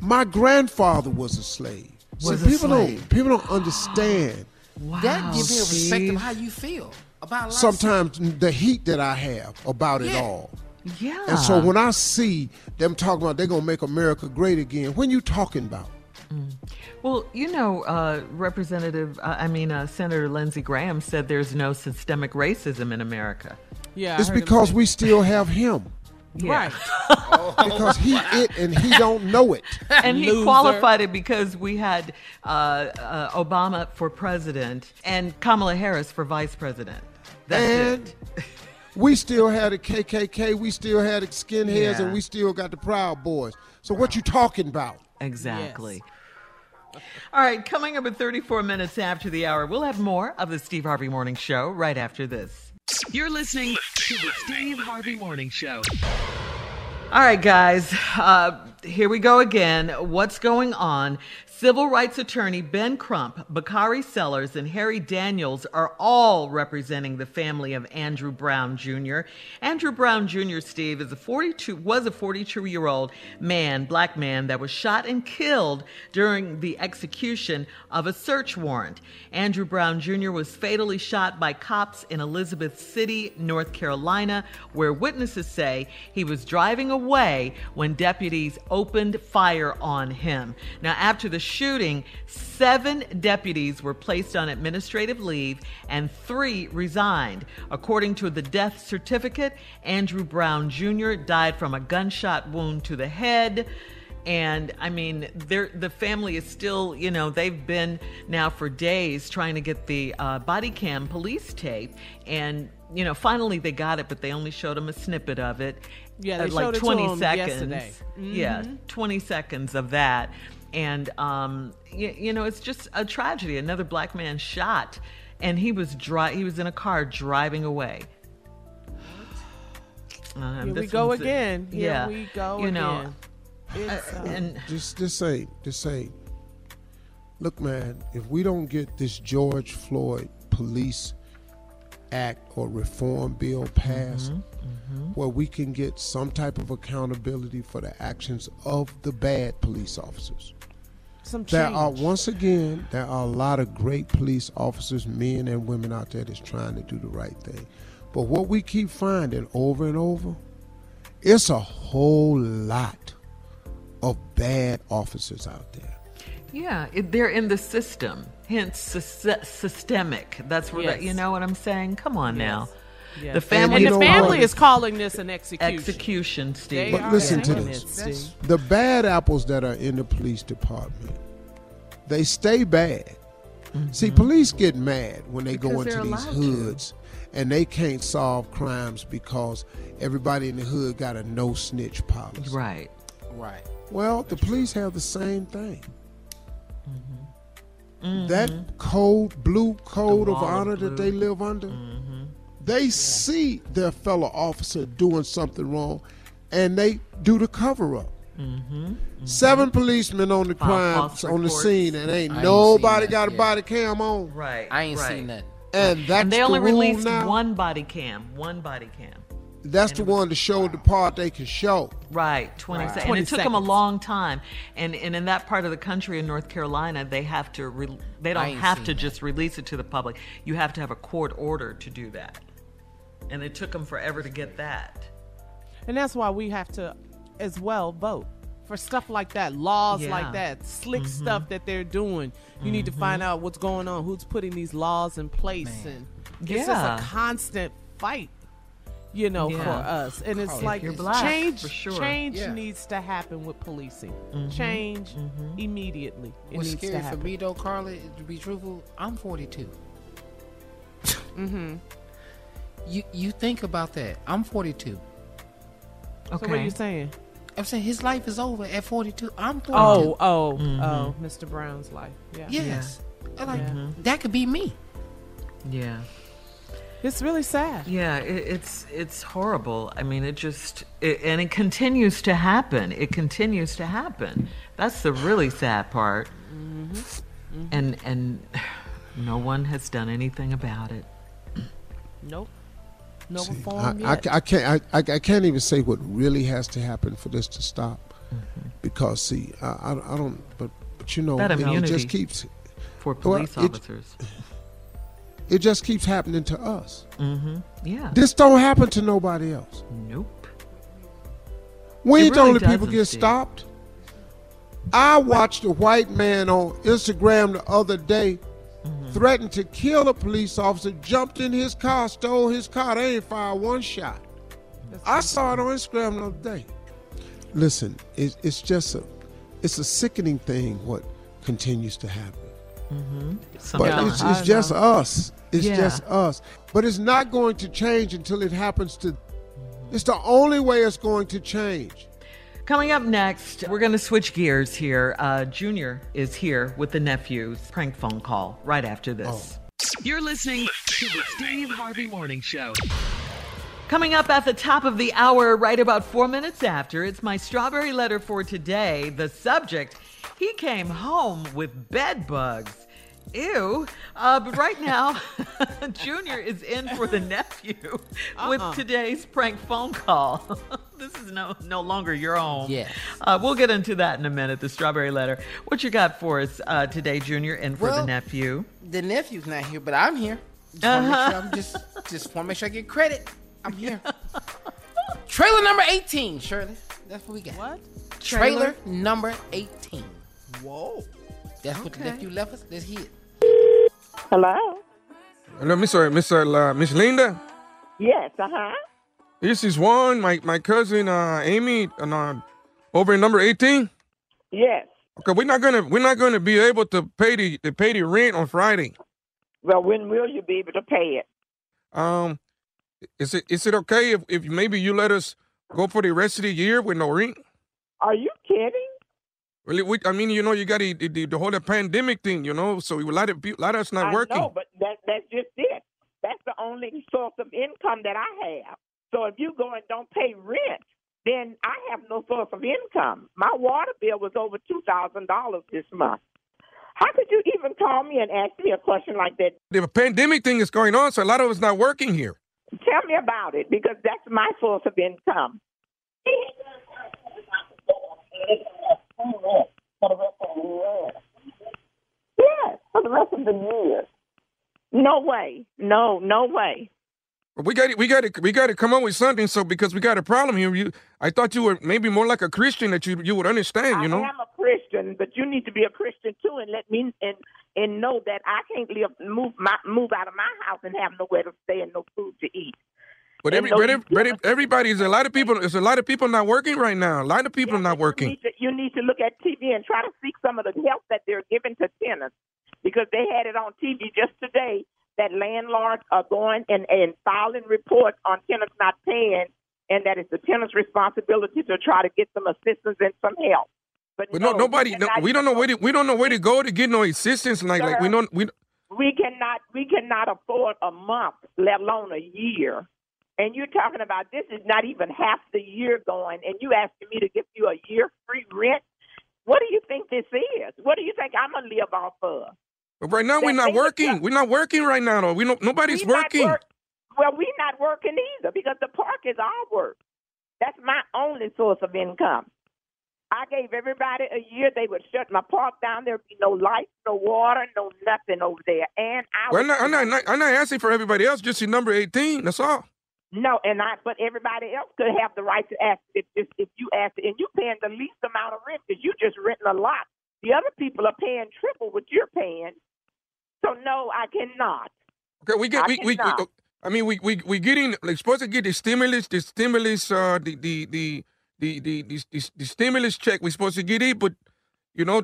My grandfather was a slave. Was See, a people slave. don't people don't understand. Wow. That gives me a perspective of how you feel about a lot of Sometimes the heat that I have about it all. Yeah. And so when I see them talking about they're gonna make America great again, when you talking about? Well, you know, uh, Representative, uh, I mean, uh, Senator Lindsey Graham said there's no systemic racism in America. Yeah, it's because we still have him. Yeah. Right. Because he it and he don't know it. and he Loser. qualified it because we had uh, uh, Obama for president and Kamala Harris for vice president. That's And it. we still had a KKK, we still had skinheads, Yeah. and we still got the Proud Boys. So what you talking about? Exactly. All right, coming up at 34 minutes after the hour, we'll have more of the Steve Harvey Morning Show right after this. You're listening to the Steve Harvey Morning Show. All right, guys, uh, here we go again. What's going on? Civil rights attorney Ben Crump, Bakari Sellers, and Harry Daniels are all representing the family of Andrew Brown Jr. Andrew Brown Jr. Steve is a 42 was a 42 year old man, black man, that was shot and killed during the execution of a search warrant. Andrew Brown Jr. was fatally shot by cops in Elizabeth City, North Carolina, where witnesses say he was driving away when deputies opened fire on him. Now, after the shooting, seven deputies were placed on administrative leave and three resigned. According to the death certificate, Andrew Brown Jr. died from a gunshot wound to the head. And I mean, the family is still, you know, they've been now for days trying to get the uh, body cam police tape. And, you know, finally they got it, but they only showed them a snippet of it. Yeah, they like showed it to 20 seconds. yesterday. Yeah, Mhm. 20 seconds of that. And, um, you, you know, it's just a tragedy. Another black man shot, and he was dri- he was in a car driving away. Um, Here we go one's a- again. Here yeah, we go you know, again. It's, uh, and Just this ain't this ain't. Look, man, if we don't get this George Floyd Police Act or Reform Bill passed, where we can get some type of accountability for the actions of the bad police officers. Some There are once again there are a lot of great police officers, men and women out there that's trying to do the right thing. But what we keep finding over and over, it's a whole lot of bad officers out there. Yeah, they're in the system, hence sy- systemic. That's where that, you know what I'm saying. Come on now, Yes. the family. and the family what? is calling this an execution. execution, Steve. They But listen to this. it, The bad apples that are in the police department, they stay bad. See, mm-hmm. police get mad when they go into these allowed to. hoods and they can't solve crimes because everybody in the hood got a no snitch policy. Right. Right. Well, the police have the same thing. Mm-hmm. That mm-hmm. code, blue code of wall of honor that they live under, mm-hmm. They see their fellow officer doing something wrong, and they do the cover up. Mm-hmm. Seven policemen on the crime false on the scene, and ain't I ain't nobody seen got that a body cam on. Right. I ain't right. seen that. And that's and they the only rule released now. one body cam. One body cam. That's the one to show the part they can show. Right, 20 Right. seconds. And it took them a long time. And and in that part of the country in North Carolina, they have to re- they don't have to that. just release it to the public. You have to have a court order to do that. And it took them forever to get that. And that's why we have to, as well, vote for stuff like that, laws Yeah. like that, slick Mhm. stuff that they're doing. You need to find out what's going on, who's putting these laws in place, and it's Yeah. just a constant fight, you know, for us. And it's If like black, change. for sure. Change Yeah. needs to happen with policing. Mhm. Change immediately. It What's needs to scary for me though, Carla, to be truthful, I'm 42. mm-hmm. You you think about that? I'm 42. So what are you saying? I'm saying his life is over at 42. I'm 42. Oh, oh, Mhm. oh, Mr. Brown's life. Yeah. Yes. I'm Like Yeah. that could be me. Yeah. It's really sad. Yeah, it, it's it's horrible. I mean, it just it, and it continues to happen. It continues to happen. That's the really sad part. Mm-hmm. And and no one has done anything about it. Nope. No See, reform I, I, yet. I can't. I, I can't even say what really has to happen for this to stop, because see, I, I, I don't. But but you know, That it, it immunity just keeps. for police it- officers. It just keeps happening to us. Mm-hmm. Yeah. This don't happen to nobody else. Nope. We It ain't the only people get Steve. stopped. I watched a white man on Instagram the other day Mm-hmm. threaten to kill a police officer, jumped in his car, stole his car. They ain't fired one shot. I saw it on Instagram the other day. Listen, it, it's just a, it's a sickening thing what continues to happen. Mm-hmm. But it's, it's just us. It's Yeah. just us. But it's not going to change until it happens to. It's the only way it's going to change. Coming up next, we're going to switch gears here. Uh, Junior is here with the nephews. Prank phone call right after this. You're listening to the Steve Harvey Morning Show. Coming up at the top of the hour, right about four minutes after, it's my strawberry letter for today. The subject, he came home with bed bugs. Ew. Uh, but right now, Junior is in for the nephew Uh-uh. with today's prank phone call. this is no no longer your own. Yes. Uh, we'll get into that in a minute, the strawberry letter. What you got for us uh, today, Junior, and for the nephew? The nephew's not here, but I'm here. Just want to make Uh-huh. sure I'm just just want to make sure I get credit. I'm here. Trailer number 18, Shirley. That's what we got. What? Trailer, number 18. Whoa. That's what the Okay. nephew left us. Let's hear. Hello? Hello, Miss uh, Miss uh, Miss Linda. Yes, uh huh. This is Juan, my my cousin uh, Amy, and uh, over in number eighteen. Yes. Okay, we're not gonna we're not gonna be able to pay the to pay the rent on Friday. Well, when will you be able to pay it? Um, is it is it okay if, if maybe you let us go for the rest of the year with no rent? Are you kidding? Really, we, I mean, you know, you got the, the the whole pandemic thing, you know, so a lot of people, a lot of us not I working. know, but that that's just it. That's the only source of income that I have. So if you go and don't pay rent, then I have no source of income. My water bill was over two thousand dollars this month. How could you even call me and ask me a question like that? The pandemic thing is going on, so a lot of us not working here. Tell me about it because that's my source of income. Yes, for the rest of the year. No way. No, no way. We got to we got to we got to come up with something. So because we got a problem here, you I thought you were maybe more like a Christian that you you would understand, you know. I am a Christian, but you need to be a Christian too, and let me and and know that I can't live move my move out of my house and have nowhere to stay and no food to eat. But every, but, every, but everybody's a lot of people. There's a lot of people not working right now. A lot of people not You working. need, to, you need to look at TV and try to seek some of the help that they're giving to tenants because they had it on TV just today that landlords are going and, and filing reports on tenants not paying, and that it's the tenant's responsibility to try to get some assistance and some help. But, But no, no, nobody. we No, we don't know where to, we don't know where to go to get no assistance. Like like we Sir. don't we. we cannot we cannot afford a month, let alone a year. And you're talking about this is not even half the year going, and you asking me to give you a year free rent. What do you think this is? What do you think I'm gonna live off of? But right now we're not working. We're not working right now. Though we don't. Nobody's We working. work- well, we're not working either because the park is our work. That's my only source of income. I gave everybody a year. They would shut my park down. There'd be no lights, no water, no nothing over there. And I Well, I'm not, I'm not. I'm not asking for everybody else. Just your number eighteen. That's all. No, and I but everybody else could have the right to ask if if, if you ask and you paying the least amount of rent because you just renting a lot. The other people are paying triple what you're paying. So no, I cannot. Okay, we get I we, we, we. I mean we we we getting like supposed to get the stimulus the stimulus uh the the the the the, the, the, the stimulus check we're supposed to get it, but you know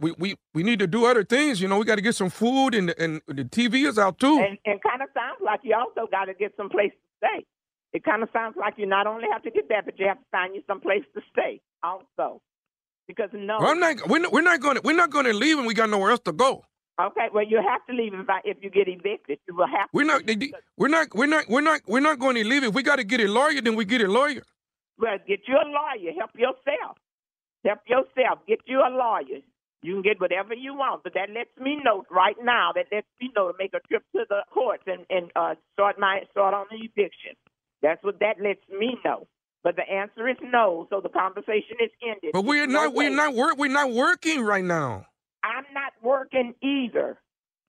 we we we need to do other things. You know we got to get some food and and the TV is out too. And and kind of sounds like you also got to get some place stay. It kind of sounds like you not only have to get that, but you have to find you some place to stay also. Because no, Well, I'm not. We're not, we're not going to. We're not going to leave, and we got nowhere else to go. okay, well you have to leave if I, if you get evicted. You will have. We're not. they- We're not. We're not. We're not. We're not going to leave. If we got to get a lawyer, then we get a lawyer. Well, get you a lawyer. Help yourself. Help yourself. Get you a lawyer. You can get whatever you want, but that lets me know right now. That lets me know to make a trip to the courts and and uh, start my start on the eviction. That's what that lets me know. But the answer is no. So the conversation is ended. But we're not. We're not work. We're not working right now. I'm not working either.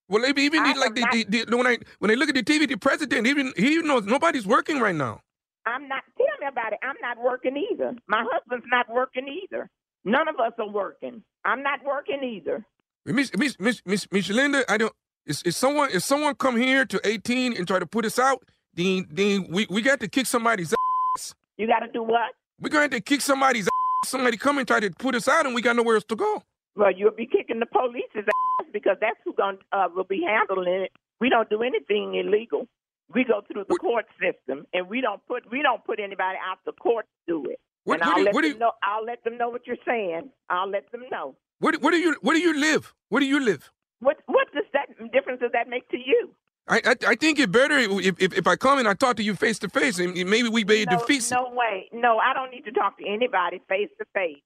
Well, even even I like the, not- the, the, when I when they look at the TV, the president even he knows nobody's working right now. I'm not. Tell me about it. I'm not working either. My husband's not working either. None of us are working. I'm not working either. Miss Miss Miss Miss, Miss Linda, I don't. Is, is someone if someone come here to 18 and try to put us out, then then we, we got to kick somebody's ass. You got to do what? We're going to kick somebody's ass. Somebody come and try to put us out, and we got nowhere else to go. Well, you'll be kicking the police's ass because that's who going uh, will be handling it. We don't do anything illegal. We go through the court system, and we don't put we don't put anybody out the court to do it. What- and what I'll do you- let what them you- know. I'll let them know what you're saying. I'll let them know. Where, do- where do you where do you live? Where do you live? What what does that difference does that make to you? I I, I think it better if, if if I come and I talk to you face to face, and maybe we may no, defeat. no way. No, I don't need to talk to anybody face to face.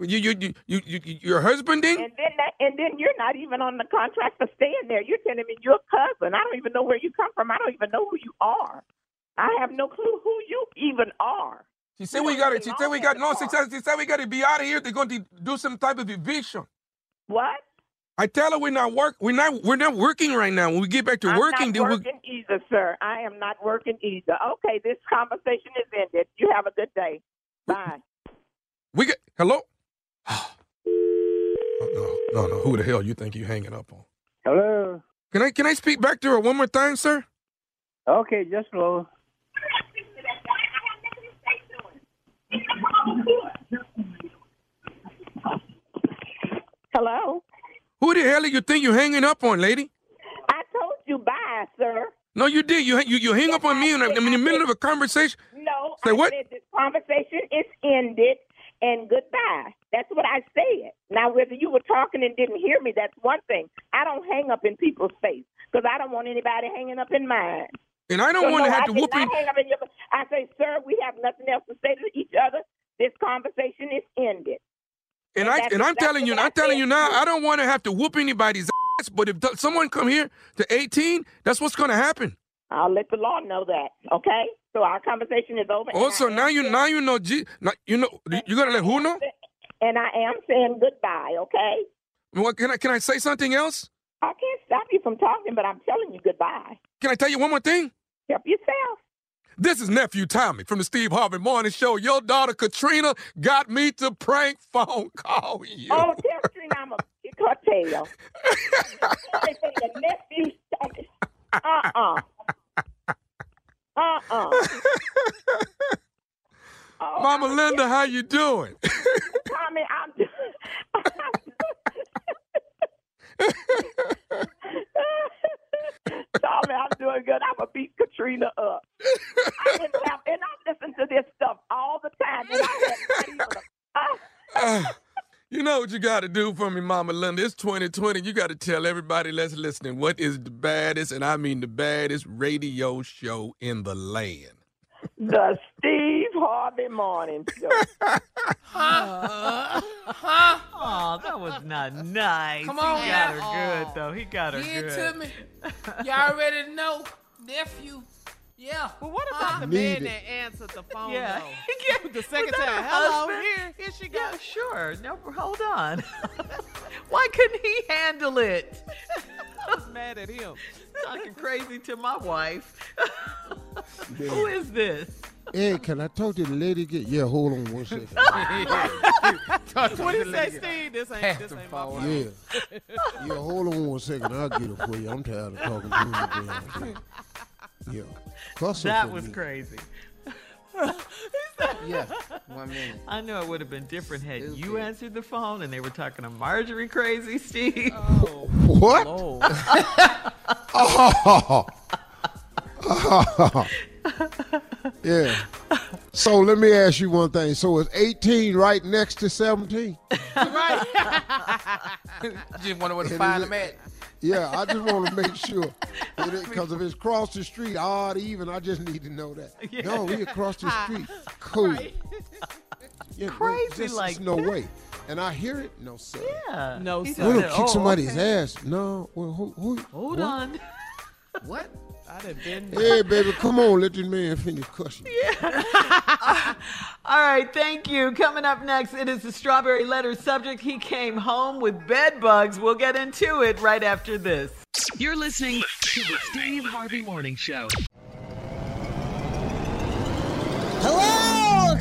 You, you, you, you, you, your husband then? And then that, and then you're not even on the contract for staying there. You're telling me you're a cousin. I don't even know where you come from. I don't even know who you are. I have no clue who you even are. She said we got it. She said we got no. success. said, she said we got to be out of here. They're going to do some type of eviction. What? I tell her we're not work. We're not. We're not working right now. When we get back to I'm working, not then we'll. working either, sir. I am not working either. Okay, this conversation is ended. You have a good day. Bye. We get hello. Oh, uh, no, uh, no, no. Who the hell you think you're hanging up on? Hello. Can I can I speak back to her one more time, sir? Okay, just slow. Hello. Who the hell do you think you're hanging up on, lady? I told you bye, sir. No, you did. You you, you hang up on me, and I'm in the middle of a conversation. No, Say I what? said this conversation is ended and goodbye. That's what I said. Now, whether you were talking and didn't hear me, that's one thing. I don't hang up in people's face because I don't want anybody hanging up in mine. And I don't So, want to have I to whoop not in. hang up in your. I say, sir, we have nothing else to say to each other. This conversation is ended. And And I and I'm telling you, I'm telling you now. I don't want to have to whoop anybody's ass. But if th- someone come here to 18, that's what's going to happen. I'll let the law know that. Okay. So our conversation is over. Also, now you now you know, G, now, you know, you gonna let who know? And I am saying goodbye. Okay. What can I can I say something else? I can't stop you from talking, but I'm telling you goodbye. Can I tell you one more thing? Help yourself. This is nephew Tommy from the Steve Harvey Morning Show. Your daughter Katrina got me to prank phone call you. Oh, tell Trina I'm a kick her tail. Everything the nephew. Uh-uh. Uh-uh. Oh, Mama Linda, how you doing? Tommy, I'm. good. I'm gonna beat Katrina up. I didn't have, and I listen to this stuff all the time, and I had not even. Uh, you know what you got to do for me, Mama Linda? It's 2020. You got to tell everybody that's listening what is the baddest, and I mean the baddest radio show in the land. The Steve Harvey Morning Show. Huh? Huh? Oh, that was not nice. Come on, he got now. her good though. He got her Give it good. to me. You already know, nephew. Yeah. But what about the man it. that answered the phone Yeah. though? the second Was that time. Hello, here, here she Yeah, goes. sure. No, hold on. Why couldn't he handle it? I was mad at him. Talking crazy to my wife. Who is this? Hey, can I talk to the lady? Get yeah. Hold on one second. what did he say, Steve? This ain't this ain't my fault. Yeah. Yeah, hold on one second. I'll get it for you. I'm tired of talking to you. again. Yeah. Cuss That was me. crazy. Yeah. One minute. I know it would have been different had you answered the phone and they were talking to Marjorie crazy, Steve. Oh, what? Lord. Oh. yeah. So let me ask you one thing. So is 18 right next to 17? right. Just wonder where to And find them at. Yeah, I just want to make sure. Because if it's across the street, odd, even, I just need to know that. No, we across the street. Cool. Yeah, Crazy just- like no that. way. And I hear it. No, sir. Yeah. No, sir. We're said, gonna kick "Oh, somebody's okay. ass. No, well, who? who Hold what? on. What? I done been. Hey, baby, come on, let this man finish cussing. Yeah. All right, thank you. Coming up next, it is the strawberry letter subject. He came home with bed bugs. We'll get into it right after this. You're listening to the Steve Harvey Morning Show. Hello,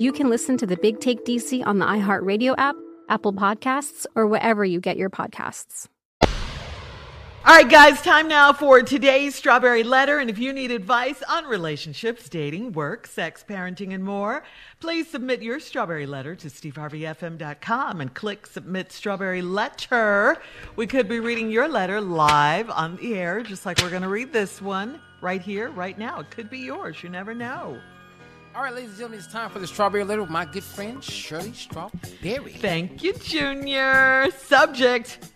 you can listen to the Big Take DC on the iHeartRadio app Apple Podcasts, or wherever you get your podcasts. All right, guys, time now for today's Strawberry Letter. And if you need advice on relationships, dating, work, sex, parenting, and more, please submit your Strawberry Letter to steveharveyfm.com and click Submit Strawberry Letter. We could be reading your letter live on the air, just like we're going to read this one right here, right now. It could be yours. You never know. All right, ladies and gentlemen, it's time for the strawberry letter with my good friend Shirley Strawberry. Thank you, Junior. Subject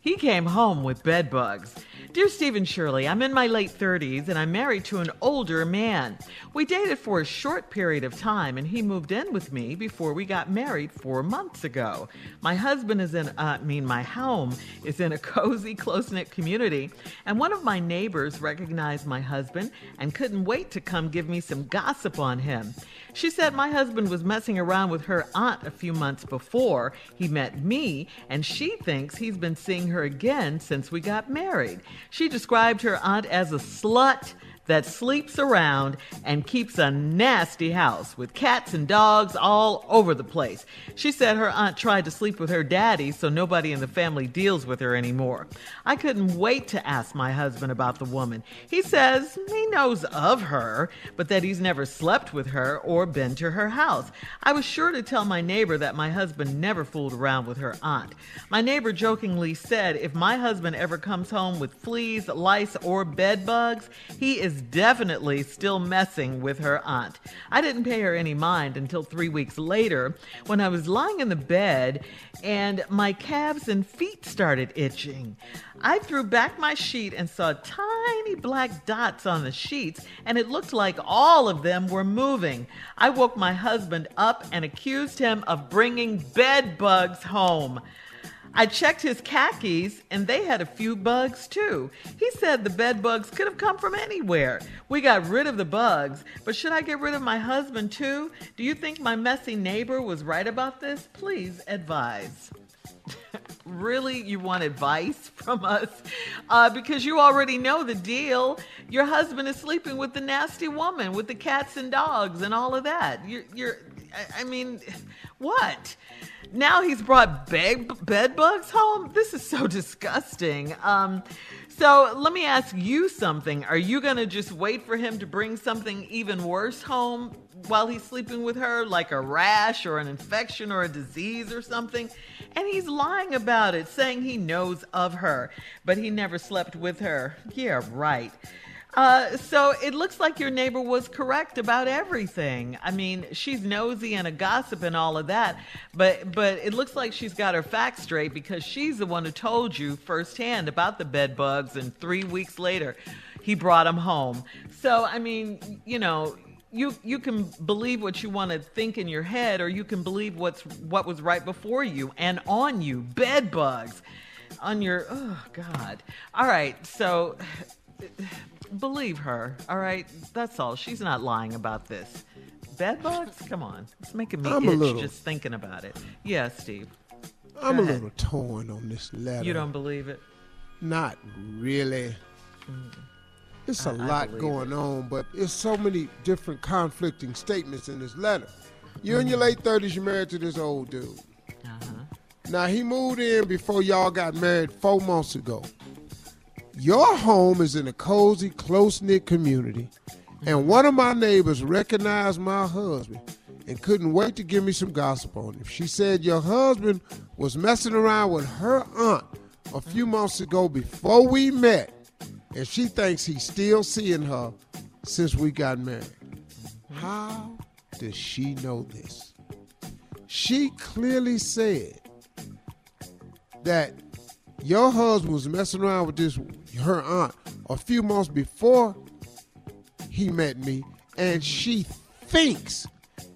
He came home with bed bugs. Dear Stephen Shirley, I'm in my late 30s and I'm married to an older man. We dated for a short period of time and he moved in with me before we got married four months ago. My husband is in, uh, I mean, my home is in a cozy, close knit community, and one of my neighbors recognized my husband and couldn't wait to come give me some gossip on him. She said my husband was messing around with her aunt a few months before he met me, and she thinks he's been seeing her again since we got married. She described her aunt as a slut that sleeps around and keeps a nasty house with cats and dogs all over the place. She said her aunt tried to sleep with her daddy so nobody in the family deals with her anymore. I couldn't wait to ask my husband about the woman. He says he knows of her, but that he's never slept with her or been to her house. I was sure to tell my neighbor that my husband never fooled around with her aunt. My neighbor jokingly said if my husband ever comes home with fleas, lice, or bed bugs, he is definitely still messing with her aunt. I didn't pay her any mind until three weeks later when I was lying in the bed and my calves and feet started itching. I threw back my sheet and saw tiny black dots on the sheets, and it looked like all of them were moving. I woke my husband up and accused him of bringing bed bugs home. I checked his khakis and they had a few bugs too. He said the bed bugs could have come from anywhere. We got rid of the bugs, but should I get rid of my husband too? Do you think my messy neighbor was right about this? Please advise. really, you want advice from us? Uh, because you already know the deal. Your husband is sleeping with the nasty woman, with the cats and dogs and all of that. You're, you're I mean, what? Now he's brought bed, bed bugs home? This is so disgusting. Um, so let me ask you something. Are you going to just wait for him to bring something even worse home while he's sleeping with her, like a rash or an infection or a disease or something? And he's lying about it, saying he knows of her, but he never slept with her. Yeah, right. Uh, so it looks like your neighbor was correct about everything. I mean, she's nosy and a gossip and all of that, but but it looks like she's got her facts straight because she's the one who told you firsthand about the bed bugs, and three weeks later, he brought them home. So I mean, you know, you you can believe what you want to think in your head, or you can believe what's what was right before you and on you. Bed bugs on your oh god. All right, so believe her. All right, that's all. She's not lying about this. Bed bugs? Come on, it's making me I'm itch little- just thinking about it. Yeah, Steve. I'm a ahead. little torn on this letter. You don't believe it? Not really. It's a I- lot going on, but it's so many different conflicting statements in this letter. You're in your late 30s, you're married to this old dude. Uh-huh. Now, he moved in before y'all got married four months ago. Your home is in a cozy, close knit community, and mm-hmm. one of my neighbors recognized my husband and couldn't wait to give me some gossip on him. She said your husband was messing around with her aunt a few mm-hmm. months ago before we met, and she thinks he's still seeing her since we got married. Mm-hmm. How does she know this? She clearly said that your husband was messing around with this her aunt a few months before he met me, and she thinks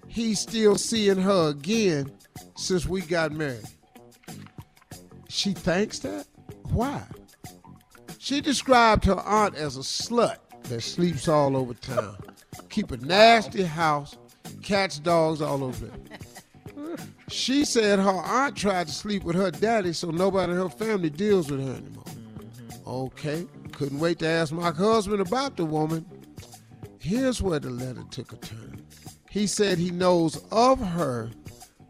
he's still seeing her again since we got married. She thinks that? Why? She described her aunt as a slut that sleeps all over town. Keep a nasty house, cats, dogs all over there. She said her aunt tried to sleep with her daddy so nobody in her family deals with her anymore. Okay, couldn't wait to ask my husband about the woman. Here's where the letter took a turn. He said he knows of her,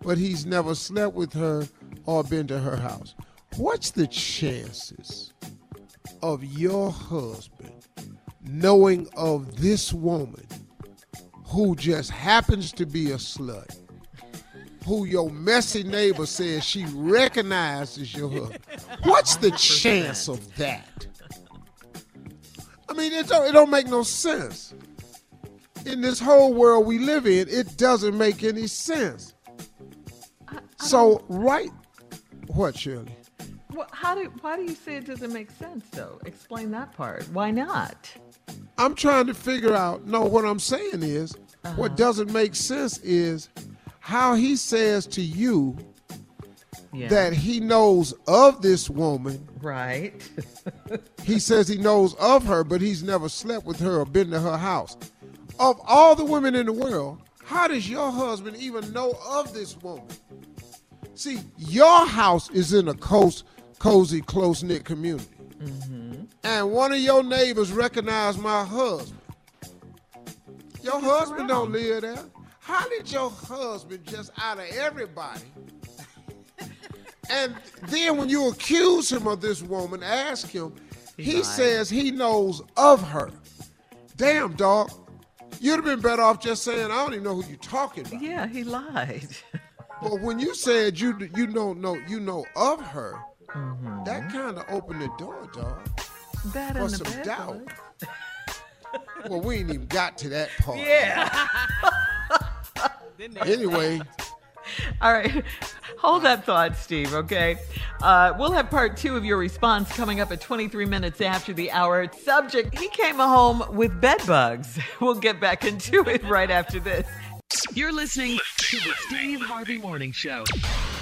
but he's never slept with her or been to her house. What's the chances of your husband knowing of this woman who just happens to be a slut? Who your messy neighbor says she recognizes your husband. What's the chance of that? I mean, it don't, it don't make no sense. In this whole world we live in, it doesn't make any sense. So, right, what, Shirley? Well, how do why do you say it doesn't make sense though? Explain that part. Why not? I'm trying to figure out. No, what I'm saying is, what uh-huh. doesn't make sense is how he says to you Yeah. that he knows of this woman. Right. he says he knows of her, but he's never slept with her or been to her house. Of all the women in the world, how does your husband even know of this woman? See, your house is in a close, cozy, close knit community. Mm-hmm. And one of your neighbors recognized my husband. Your husband don't live there. How did your husband just out of everybody? and then when you accuse him of this woman, ask him, he lied. says he knows of her. Damn, dog. You'd have been better off just saying, I don't even know who you're talking about. Yeah, he lied. But when you said you you don't know you know of her, Mm-hmm. that kind of opened the door, dog. That for the some bed doubt. well, we ain't even got to that part. Yeah. Anyway, All right. Hold that thought, Steve, okay? Uh, we'll have part two of your response coming up at 23 minutes after the hour. Subject He came home with bed bugs. We'll get back into it right after this. You're listening to the Steve Harvey Morning Show.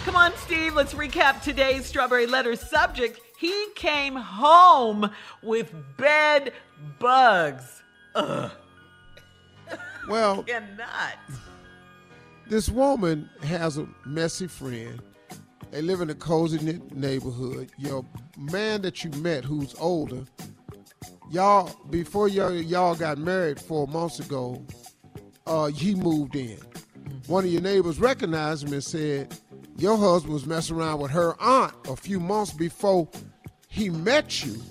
Come on, Steve, let's recap today's Strawberry Letter subject. He came home with bed bugs. Ugh. well, Cannot. This woman has a messy friend. They live in a cozy neighborhood. Your man that you met, who's older, y'all before y'all, y'all got married four months ago, uh, he moved in. One of your neighbors recognized him and said, "Your husband was messing around with her aunt a few months before he met you,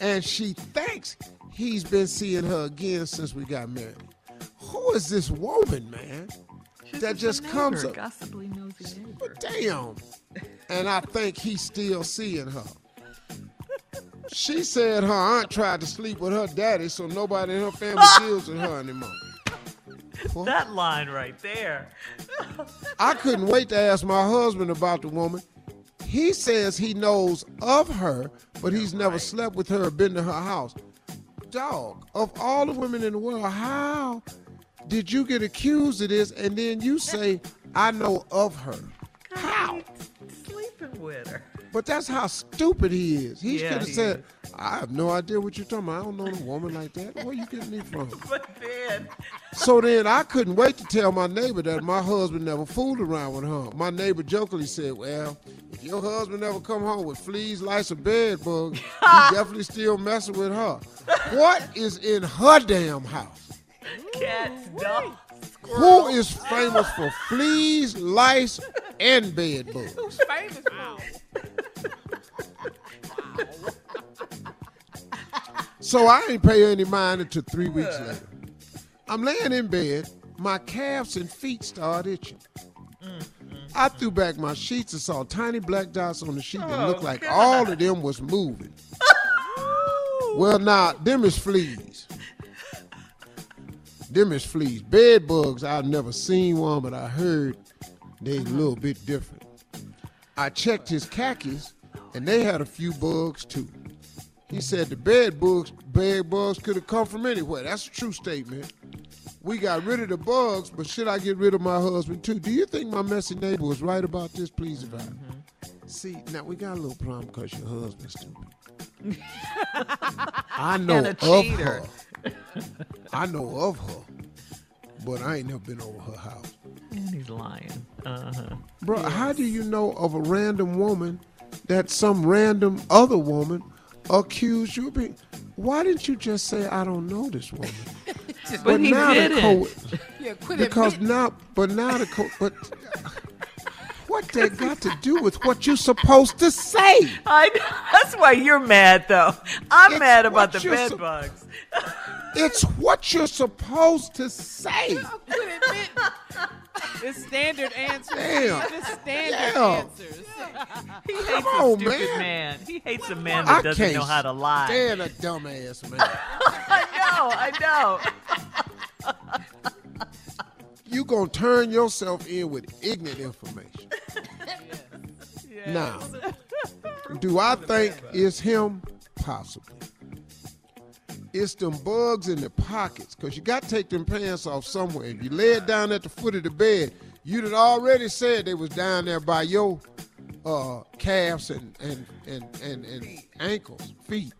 and she thinks he's been seeing her again since we got married." Who is this woman, man? That just comes up. Gossiply nosy neighbor. Damn. And I think he's still seeing her. She said her aunt tried to sleep with her daddy, so nobody in her family deals with her anymore. That line right there. I couldn't wait to ask my husband about the woman. He says he knows of her, but he's never slept with her or been to her house. Dog, of all the women in the world, how did you get accused of this and then you say, I know of her? How? Sleeping with her. But that's how stupid he is. He Yeah, could have said, I have no idea what you're talking about. I don't know a woman like that. Where you getting me from? But then, So then I couldn't wait to tell my neighbor that my husband never fooled around with her. My neighbor jokingly said, Well, if your husband never come home with fleas, lice, or bed bugs, he definitely still messing with her. What is in her damn house? Cats, dogs. Who is famous for fleas, lice, and bed bugs? Who's famous for? So I ain't pay any mind until three weeks later. I'm laying in bed, my calves and feet start itching. I threw back my sheets and saw tiny black dots on the sheet that looked like all of them was moving. well, now, them is fleas. Them is fleas. Bed bugs, I've never seen one, but I heard they a little bit different. I checked his khakis, and they had a few bugs too. He mm-hmm. said the bed bugs, bed bugs could have come from anywhere. That's a true statement. We got rid of the bugs, but should I get rid of my husband too? Do you think my messy neighbor was right about this? Please advise. Mm-hmm. See, now we got a little problem because your husband's stupid. I know And a cheater. Her. I know of her, but I ain't never been over her house. And he's lying. Uh-huh. Bro, how do you know of a random woman that some random other woman accused you of being? Why didn't you just say I don't know this woman? But he now the didn't. co- Yeah, quit because admitting- now, but now the co- but what that got to do with what you supposed to say? I that's why you're mad though. I'm It's mad about the you're bed sup- bugs. It's what you're supposed to say. It's standard answers. Damn. It's standard Yeah. answers. He hates Come a on, stupid man. man. He hates a man I that doesn't can't know how to lie. Stand a dumbass man. I know, I know. you gonna turn yourself in with ignorant information. Now, do I think it's him? Possibly. It's them bugs in the pockets, because you got to take them pants off somewhere. If you lay it down at the foot of the bed, you'd have already said they was down there by your uh, calves and, and, and, and, and ankles, feet.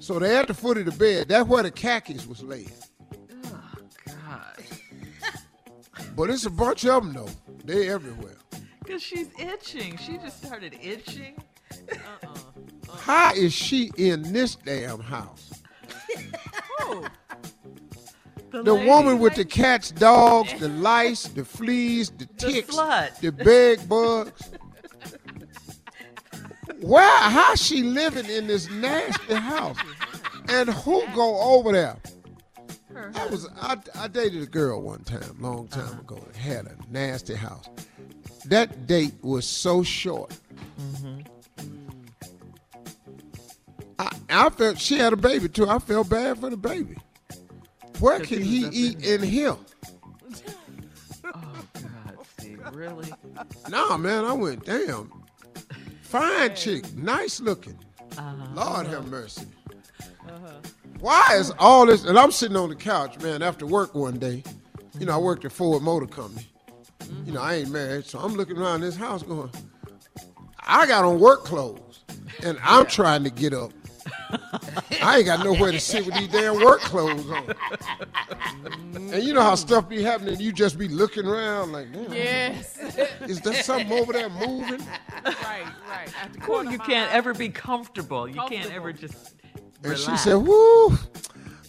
So they at the foot of the bed. That's where the khakis was laid. Oh, God. But it's a bunch of them, though. They everywhere. Because she's itching. She just started itching. Uh-uh. How is she in this damn house? The, The woman with the cats, dogs, the lice, the fleas, the The ticks, slut. the bed bugs. Where? How she living in this nasty house? And who go over there? I was I, I dated a girl one time, long time uh-huh. ago. That had a nasty house. That date was so short. Mm-hmm. I, I felt she had a baby too. I felt bad for the baby. Where can he eat in here? Oh God, Steve, really? Nah, man, I went, damn. Fine chick, nice looking. Uh-huh. Lord have mercy. Uh-huh. Why is all this? And I'm sitting on the couch, man, after work one day. You know, I worked at Ford Motor Company. You know, I ain't married, so I'm looking around this house going, I got on work clothes, and I'm trying to get up. I ain't got nowhere to sit with these damn work clothes on. And you know how stuff be happening, you just be looking around like, damn, Yes. is there something over there moving? right, right. At the Well, you can't ever be comfortable. You can't ever just And she said, Woo,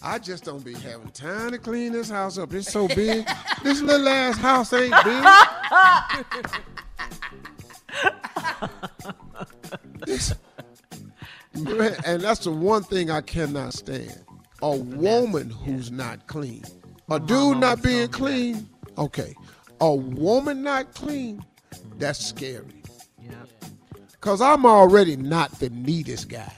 I just don't be having time to clean this house up. It's so big. this little ass house ain't big. This- Man, and that's the one thing I cannot stand. A woman who's not clean. A dude not being clean, okay. A woman not clean, that's scary. Cause I'm already not the neatest guy.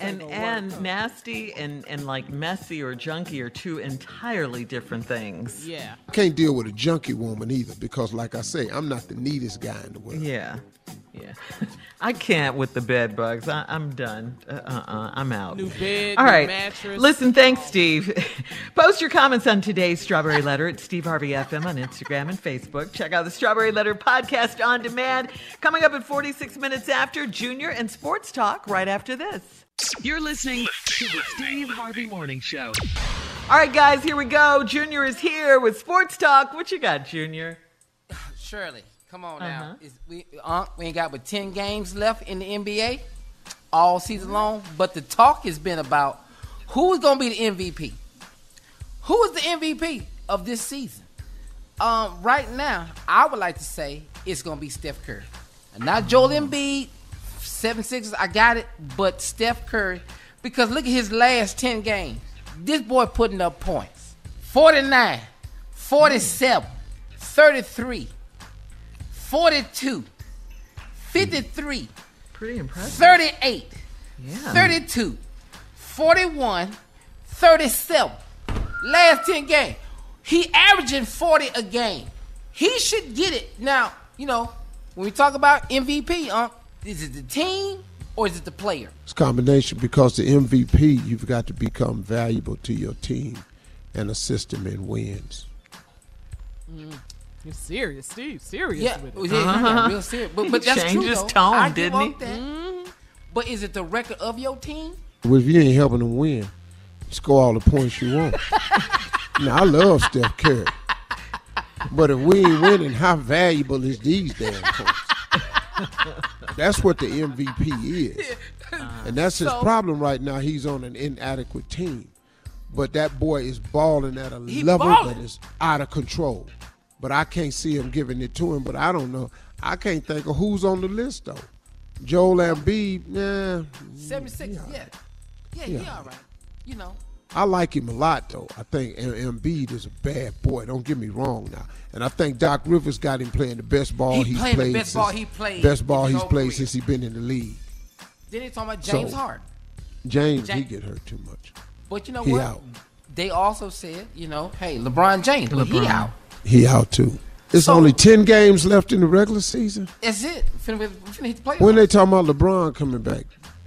And and nasty and and like messy or junky are two entirely different things. Yeah. I can't deal with a junky woman either because, like I say, I'm not the neatest guy in the world. Yeah, yeah. I can't with the bed bugs. I, I'm done. Uh, uh, I'm out. New bed, All new mattress. Listen, thanks, Steve. Post your comments on today's Strawberry Letter at Steve Harvey FM on Instagram and Facebook. Check out the Strawberry Letter podcast on demand. Coming up at 46 minutes after Junior and Sports Talk. Right after this. You're listening to the Steve Harvey Morning Show. All right, guys, here we go. Junior is here with Sports Talk. What you got, Junior? Shirley, come on Uh-huh. now. Is we, uh, we ain't got but 10 games left in the NBA all season long, but the talk has been about who is going to be the MVP. Who is the MVP of this season? Um, right now, I would like to say it's going to be Steph Curry. Not Joel Embiid, seven sixes, I got it, but Steph Curry, because look at his last 10 games. This boy putting up points 49, 47, 33, 42, 53, Pretty impressive. 38, Yeah. 32, 41, 37. Last 10 games. He averaging 40 a game. He should get it. Now, you know, when we talk about MVP, um, is it the team or is it the player? It's a combination because the MVP, you've got to become valuable to your team and assist them in wins. You're serious, Steve. Serious Yeah, with yeah, it. yeah, yeah, real uh-huh. serious. But, but He that's true, his though. tone, I didn't he? up that. Mm-hmm. But is it the record of your team? Well, if you ain't helping them win, score all the points you want. now, I love Steph Curry. But if we ain't winning, how valuable is these damn points? That's what the MVP is. And that's his So- problem right now. He's on an inadequate team. But that boy is balling at a level balling. that is out of control. But I can't see him giving it to him. But I don't know. I can't think of who's on the list, though. Joel Embiid, yeah. 76, yeah. Yeah, yeah, all right. You know. I like him a lot, though. I think Em- Embiid is a bad boy. Don't get me wrong now. And I think Doc Rivers got him playing the best ball He he's playing the played. best since, ball he played Best ball he's played career. since he's been in the league. Then they talking about James So- Harden. James, he get hurt too much. But you know He what? out. They also said, you know, hey, LeBron James, but he LeBron. out. He out too. It's So- only ten games left in the regular season. That's it. Finna, finna hit the playoffs. When they talking about LeBron coming back,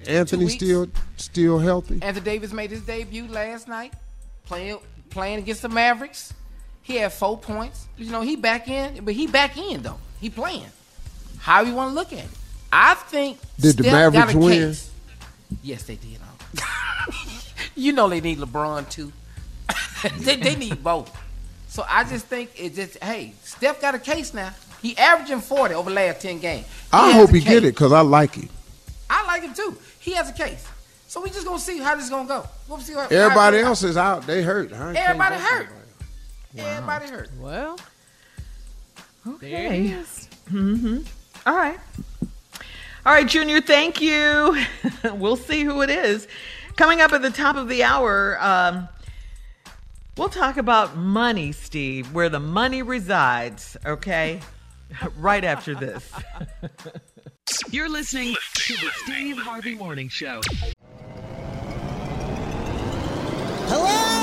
Anthony still still healthy. Anthony Davis made his debut last night, playing playing against the Mavericks. He had four points. You know, he back in, but he back in though. He playing. How you want to look at it? I think Did the Steph got Mavericks win? case. Yes, they did. you know they need LeBron too. they, they need both. So I just think it just hey, Steph got a case now. He averaging forty over the last ten games. I hope he get it because I like him. I like him too. He has a case. So we just gonna see how this gonna go. We'll see how, Everybody how- else is out. They hurt. Everybody hurt. somebody. Everybody hurt. Well, there Okay. it is. Mm-hmm. All right. All right, Junior, thank you. we'll see who it is. Coming up at the top of the hour, um, we'll talk about money, Steve, where the money resides, okay? right after this. You're listening to the Steve Harvey Morning Show. Hello,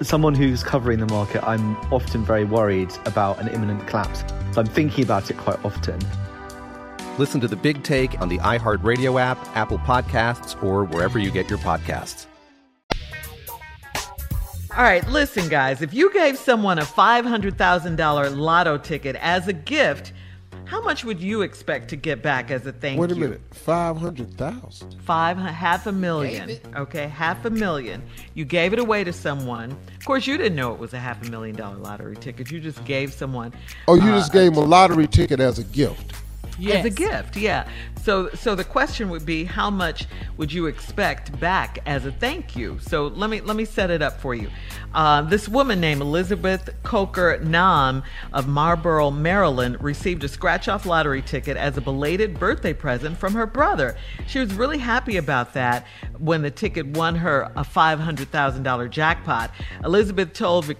As someone who's covering the market, I'm often very worried about an imminent collapse. So I'm thinking about it quite often. Listen to the big take on the iHeartRadio app, Apple Podcasts, or wherever you get your podcasts. All right, listen, guys. If you gave someone a $500,000 lotto ticket as a gift, how much would you expect to get back as a thank you? Wait a you? minute, five hundred thousand. Five, half a million. Okay, half a million. You gave it away to someone. Of course, you didn't know it was a half a million dollar lottery ticket. You just gave someone. Oh, you uh, just gave him a lottery ticket as a gift. As a gift yeah. So so the question would be how much would you expect back as a thank you? So let me let me set it up for you. Uh, this woman named elizabeth coker nam of marlboro maryland received a scratch off lottery ticket as a belated birthday present from her brother. She was really happy about that when the ticket won her a $500000 jackpot. Elizabeth told Vic-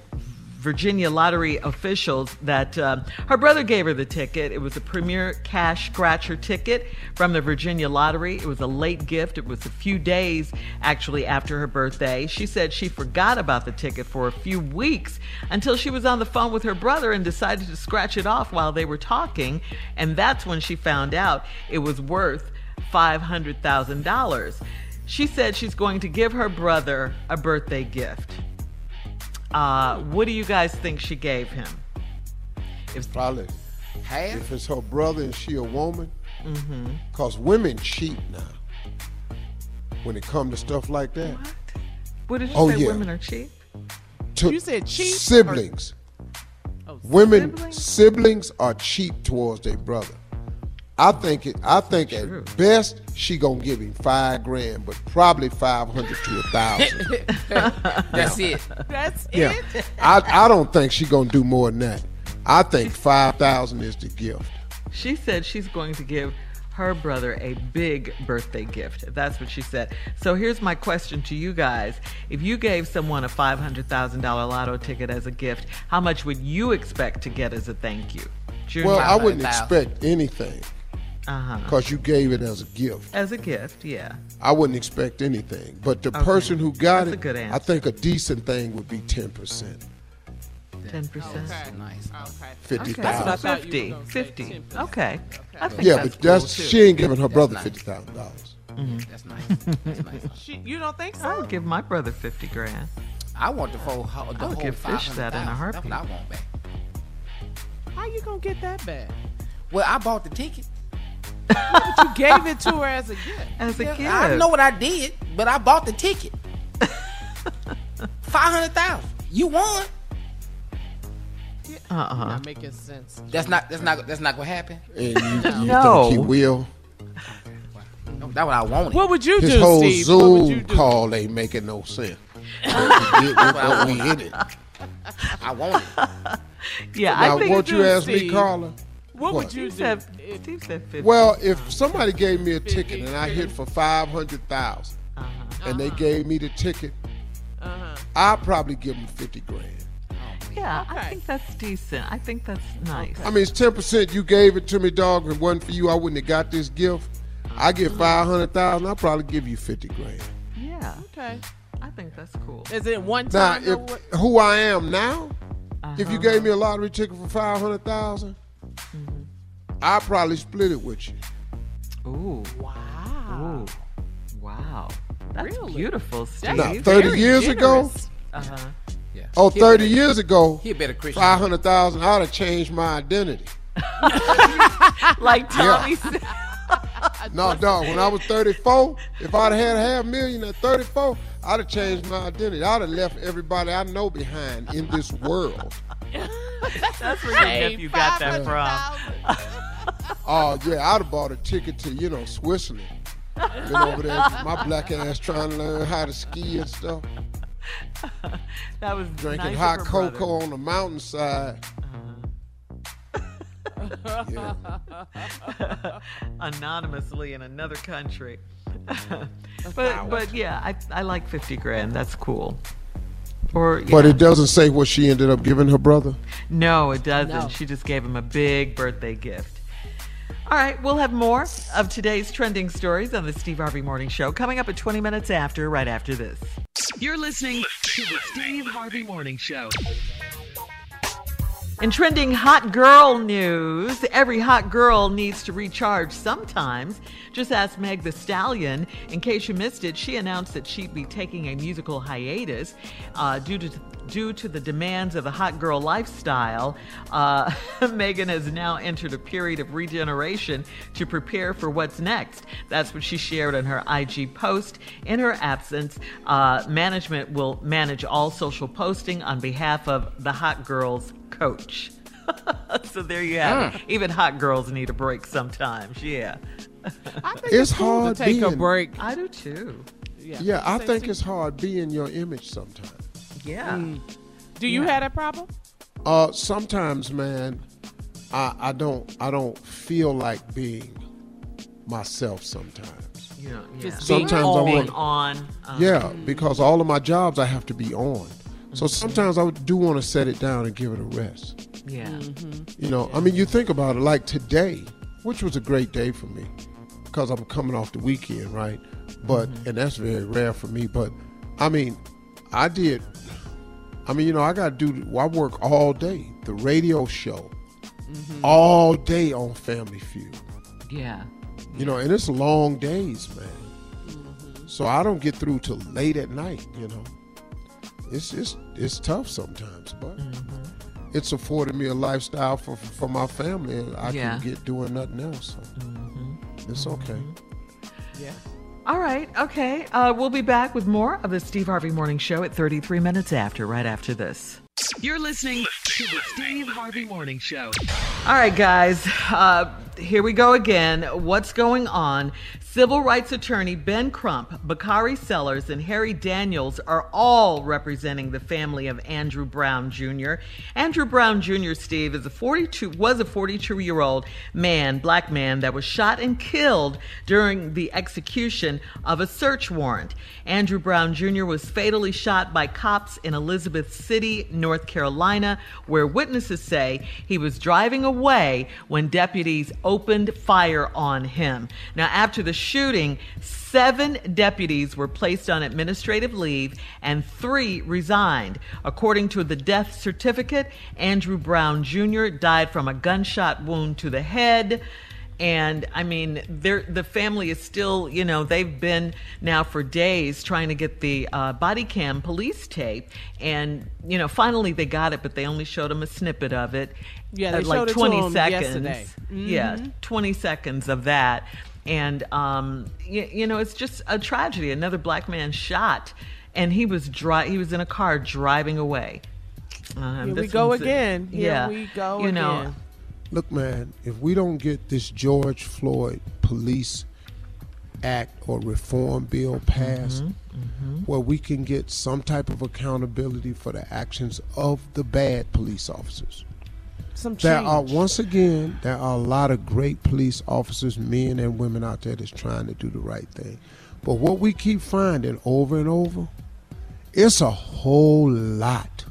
Virginia lottery officials that uh, her brother gave her the ticket. It was a premier cash scratcher ticket from the Virginia lottery. It was a late gift. It was a few days actually after her birthday. She said she forgot about the ticket for a few weeks until she was on the phone with her brother and decided to scratch it off while they were talking. And that's when she found out it was worth $500,000. She said she's going to give her brother a birthday gift. Uh, what do you guys think she gave him? If probably half. If it's her brother and she a woman, Mm-hmm. cause women cheat now. When it comes to stuff like that. What? What did you Oh, say? yeah. Women are cheap. To You said cheap or- siblings. Women siblings? are cheap towards their brother. I think it. I think at best she gonna give him five grand, but probably five hundred to a thousand. That's it. That's Yeah, it. I I don't think she gonna do more than that. I think five thousand is the gift. She said she's going to give her brother a big birthday gift. That's what she said. So here's my question to you guys. If you gave someone a $500,000 lotto ticket as a gift, how much would you expect to get as a thank you? Junior? Well, I wouldn't expect anything Uh-huh. because you gave it as a gift. As a gift, yeah. I wouldn't expect anything. But the Okay. person who got That's a it, good I think a decent thing would be ten percent. 10%. Nice. Okay. Fifty Okay, so thousand. 50. 50. Okay. I think Yeah, that's but that's cool, she ain't giving her brother fifty thousand dollars. That's nice. That's nice. She, you don't think so? I would give my brother 50 grand. I want the whole, the I would whole give Fish that in a 500,000. heartbeat. That's what I want back. How you gonna get that back? Well, I bought the ticket. But you gave it to her as a gift. As a Yeah, gift. I know what I did, but I bought the ticket. Five hundred thousand. You won. Uh-uh. Not making sense. That's not. That's not. That's not gonna happen. And you, you No. think he will? No, that's what I wanted. What would you His do, whole Steve? What would you Zoom do? call ain't making no sense. But we did- but we hit it. I wanted. Yeah, Now, I think won't you ask me, Carla? What, would you Steve do? said, Steve said 50. Well, if somebody gave me a ticket and I hit for five hundred thousand, and they gave me the ticket, Uh-huh. I'd probably give them fifty grand. yeah, I think that's decent. I think that's nice. I mean, it's ten percent. You gave it to me, dog. If it wasn't for you, I wouldn't have got this gift. I get five hundred thousand. I'll probably give you fifty grand. Yeah, Okay. I think that's cool. Is it one Now, time? or what? if who I am now, if you Uh-huh. gave me a lottery ticket for five hundred thousand, Mm-hmm. I'd probably split it with you. Ooh, Wow. ooh, wow. That's Really? beautiful, Steve. Now, thirty very years ago. Uh-huh. Yeah. oh, He 30 better- years ago, He a better Christian. five hundred thousand, I'd have changed my identity. like Tommy said. No, dog. When I was 34, if I'd had a half million at 34, I'd have changed my identity. I'd have left everybody I know behind in this world. That's where your nephew got that from. Oh yeah, I'd have bought a ticket to you know Switzerland. Been over there, my black ass trying to learn how to ski and stuff. That was Drinking nice hot her cocoa brother. on the mountainside. Yeah. Uh-huh. anonymously in another country. but but yeah, I I like fifty grand. That's cool. Or But it doesn't say what she ended up giving her brother. no, it doesn't. No. She just gave him a big birthday gift. All right, we'll have more of today's trending stories on the Steve Harvey Morning Show coming up at 20 minutes after, right after this. You're listening to the Steve Harvey Morning Show. In trending hot girl news, every hot girl needs to recharge sometimes. Just ask Meg Thee Stallion. In case you missed it, she announced that she'd be taking a musical hiatus uh, due to due to the demands of the hot girl lifestyle. Uh, Megan has now entered a period of regeneration to prepare for what's next. That's what she shared on her IG post. In her absence, uh, management will manage all social posting on behalf of the hot girls coach. so there you have it. Even hot girls need a break sometimes. Yeah. I think It's it's, cool hard to take a break. I do too. Yeah, I think Steve. it's hard being your image sometimes. Yeah. Mm. Do you have that problem? Uh, sometimes, man, I I don't I don't feel like being myself sometimes. You know, yeah. Just being Sometimes I on. want on. um, Yeah, mm. because all of my jobs I have to be on. So mm-hmm. sometimes I do want to set it down and give it a rest. Yeah. Mm-hmm. You know, I mean, you think about it like today, which was a great day for me because I'm coming off the weekend, right? But, mm-hmm. and that's very rare for me, but I mean, I did, I mean, you know, I got to do, I work all day, the radio show, all day on Family Feud, Yeah. you know, and it's long days, man. Mm-hmm. So I don't get through till late at night, you know. It's just it's tough sometimes, but Mm-hmm. it's afforded me a lifestyle for for my family and I Yeah. can get doing nothing else. So It's okay. Yeah. All right. Okay. Uh, we'll be back with more of the Steve Harvey Morning Show at 33 minutes after, right after this. You're listening to the Steve Harvey Morning Show. All right, guys. Uh, here we go again. What's going on? Civil rights attorney Ben Crump, Bakari Sellers, and Harry Daniels are all representing the family of Andrew Brown Jr. Andrew Brown Jr. Steve is a 42 was a 42 year old man, black man, that was shot and killed during the execution of a search warrant. Andrew Brown Jr. was fatally shot by cops in Elizabeth City, North Carolina, where witnesses say he was driving away when deputies opened fire on him. Now, after the shooting, seven deputies were placed on administrative leave and three resigned. According to the death certificate, Andrew Brown Jr. died from a gunshot wound to the head. And I mean, the family is still, you know, they've been now for days trying to get the uh, body cam police tape. And, you know, finally they got it, but they only showed them a snippet of it. Yeah, they like showed it to 20 them seconds. yesterday. Yeah, Mhm. 20 seconds of that. And, um, you, you know, it's just a tragedy. Another black man shot, and he was dri- he was in a car driving away. Um, Here we go one's a- again. Here yeah, we go you know. Look, man, if we don't get this George Floyd Police Act or reform bill passed, Mm-hmm, where we can get some type of accountability for the actions of the bad police officers. Some There are once again there are a lot of great police officers, men and women out there that's trying to do the right thing. But what we keep finding over and over, it's a whole lot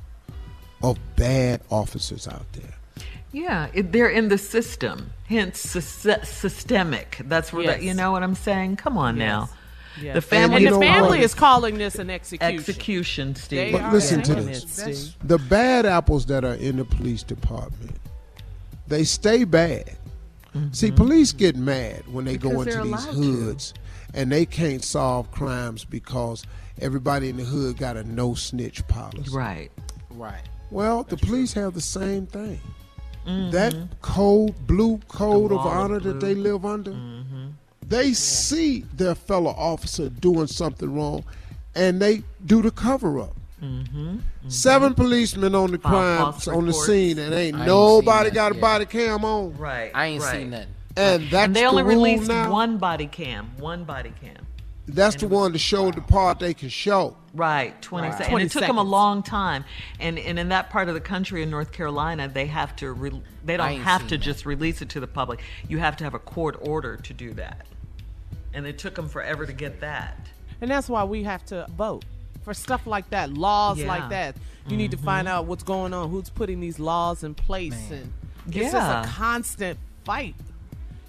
of bad officers out there. Yeah, it, they're in the system, hence sys- systemic. That's where that, you know what I'm saying. Come on now, Yes. the family. and the family what? is calling this an execution. execution, Steve. They But listen to this. it, Steve. The bad apples that are in the police department, they stay bad. See, police get mad when they go Mm-hmm. Into these allowed to. hoods and they can't solve crimes because everybody in the hood got a no snitch policy. Right. Right. Well, the police have the same thing. Mm-hmm. That code, blue code of wall of honor that they live under, they see their fellow officer doing something wrong and they do the cover up. Mm-hmm. Mm-hmm. Seven policemen on the File crime on the scene and ain't I nobody seen got a yet. body cam on. Right. I ain't right. seen nothing. And that's and they only the rule released now. one body cam. One body cam. That's the one to show the part they can show. Right, 20 Right. seconds. And it took them a long time. And and in that part of the country in North Carolina, they have to re- they don't have to that. just release it to the public. You have to have a court order to do that. And it took them forever to get that. And that's why we have to vote for stuff like that, laws Yeah. like that. You need to mm-hmm. find out what's going on, who's putting these laws in place, and it's Yeah. just a constant fight,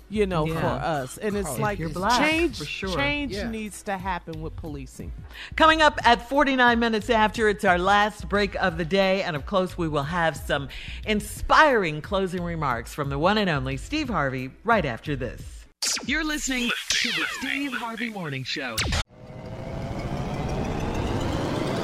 you know, Yeah. for us. And it's If like black, change, for sure. change Yeah. needs to happen with policing. Coming up at 49 minutes after, it's our last break of the day. And of course, we will have some inspiring closing remarks from the one and only Steve Harvey right after this. You're listening to the Steve Harvey Morning Show.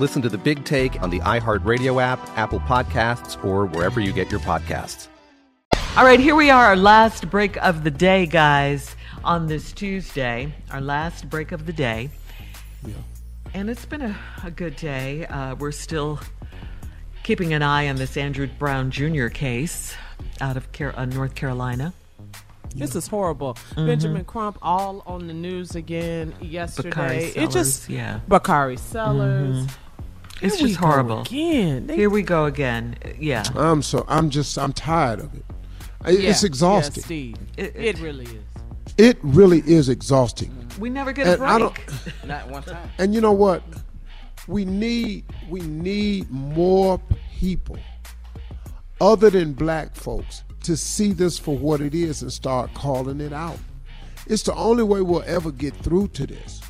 Listen to the Big Take on the iHeartRadio app, Apple Podcasts, or wherever you get your podcasts. All right, here we are, our last break of the day, guys, on this Tuesday, our last break of the day. Yeah. And it's been a, a good day. Uh, we're still keeping an eye on this Andrew Brown Jr. case out of Car- uh, North Carolina. This is horrible. Mhm. Benjamin Crump all on the news again yesterday. Bakari it just yeah. Bakari Sellers. Mhm. It's Here just horrible. again. They- Here we go again. Yeah. I'm so I'm just I'm tired of it. I- Yeah, It's exhausting. yeah, Steve. It- It, really is. It really is exhausting. We never get a And I break. Not one time. And you know what? We need we need more people other than black folks to see this for what it is and start calling it out. It's the only way we'll ever get through to this.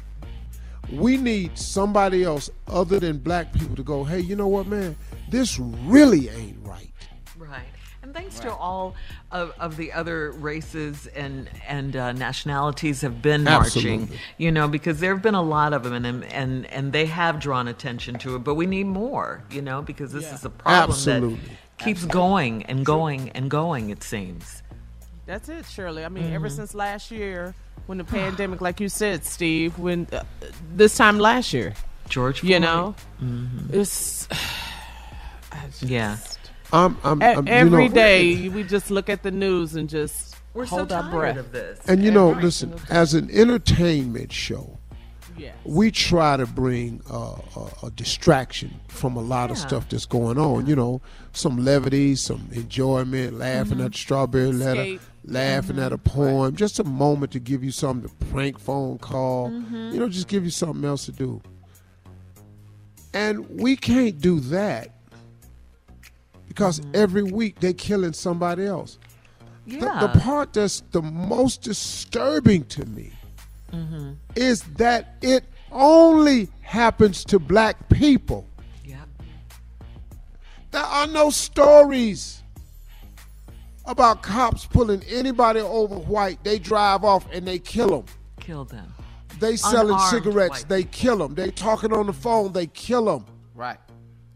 We need somebody else other than black people to go, hey, you know what, man? This really ain't right. Right. And thanks to all of, of the other races and and uh, nationalities have been marching, Absolutely. you know, because there have been a lot of them, and and and they have drawn attention to it. But we need more, you know, because this is a problem Absolutely. that keeps going and going and going. It seems. That's it, Shirley. I mean, ever Mhm. since last year, when the pandemic, like you said, Steve, when uh, this time last year, George, you Floyd. know, Mhm. it's Yeah. I'm, I'm, I'm- every know- day we just look at the news and just We're so hold our tired breath. of this. And you know, Every listen, as an entertainment show, Yes. we try to bring uh, a, a distraction from a lot of stuff that's going on. You know, some levity, some enjoyment, laughing Mm-hmm. at the strawberry letter, Laughing at a poem, just a moment to give you something to prank phone call. Mm-hmm. You know, just give you something else to do. And we can't do that because Mm-hmm. every week they're killing somebody else. The- Yeah. The, part that's the most disturbing to me Mm-hmm. is that it only happens to black people. Yep. There are no stories about cops pulling anybody over white. They drive off and they kill them. Kill them. They selling Unarmed cigarettes. white They kill them. They talking on the phone. They kill them. Right.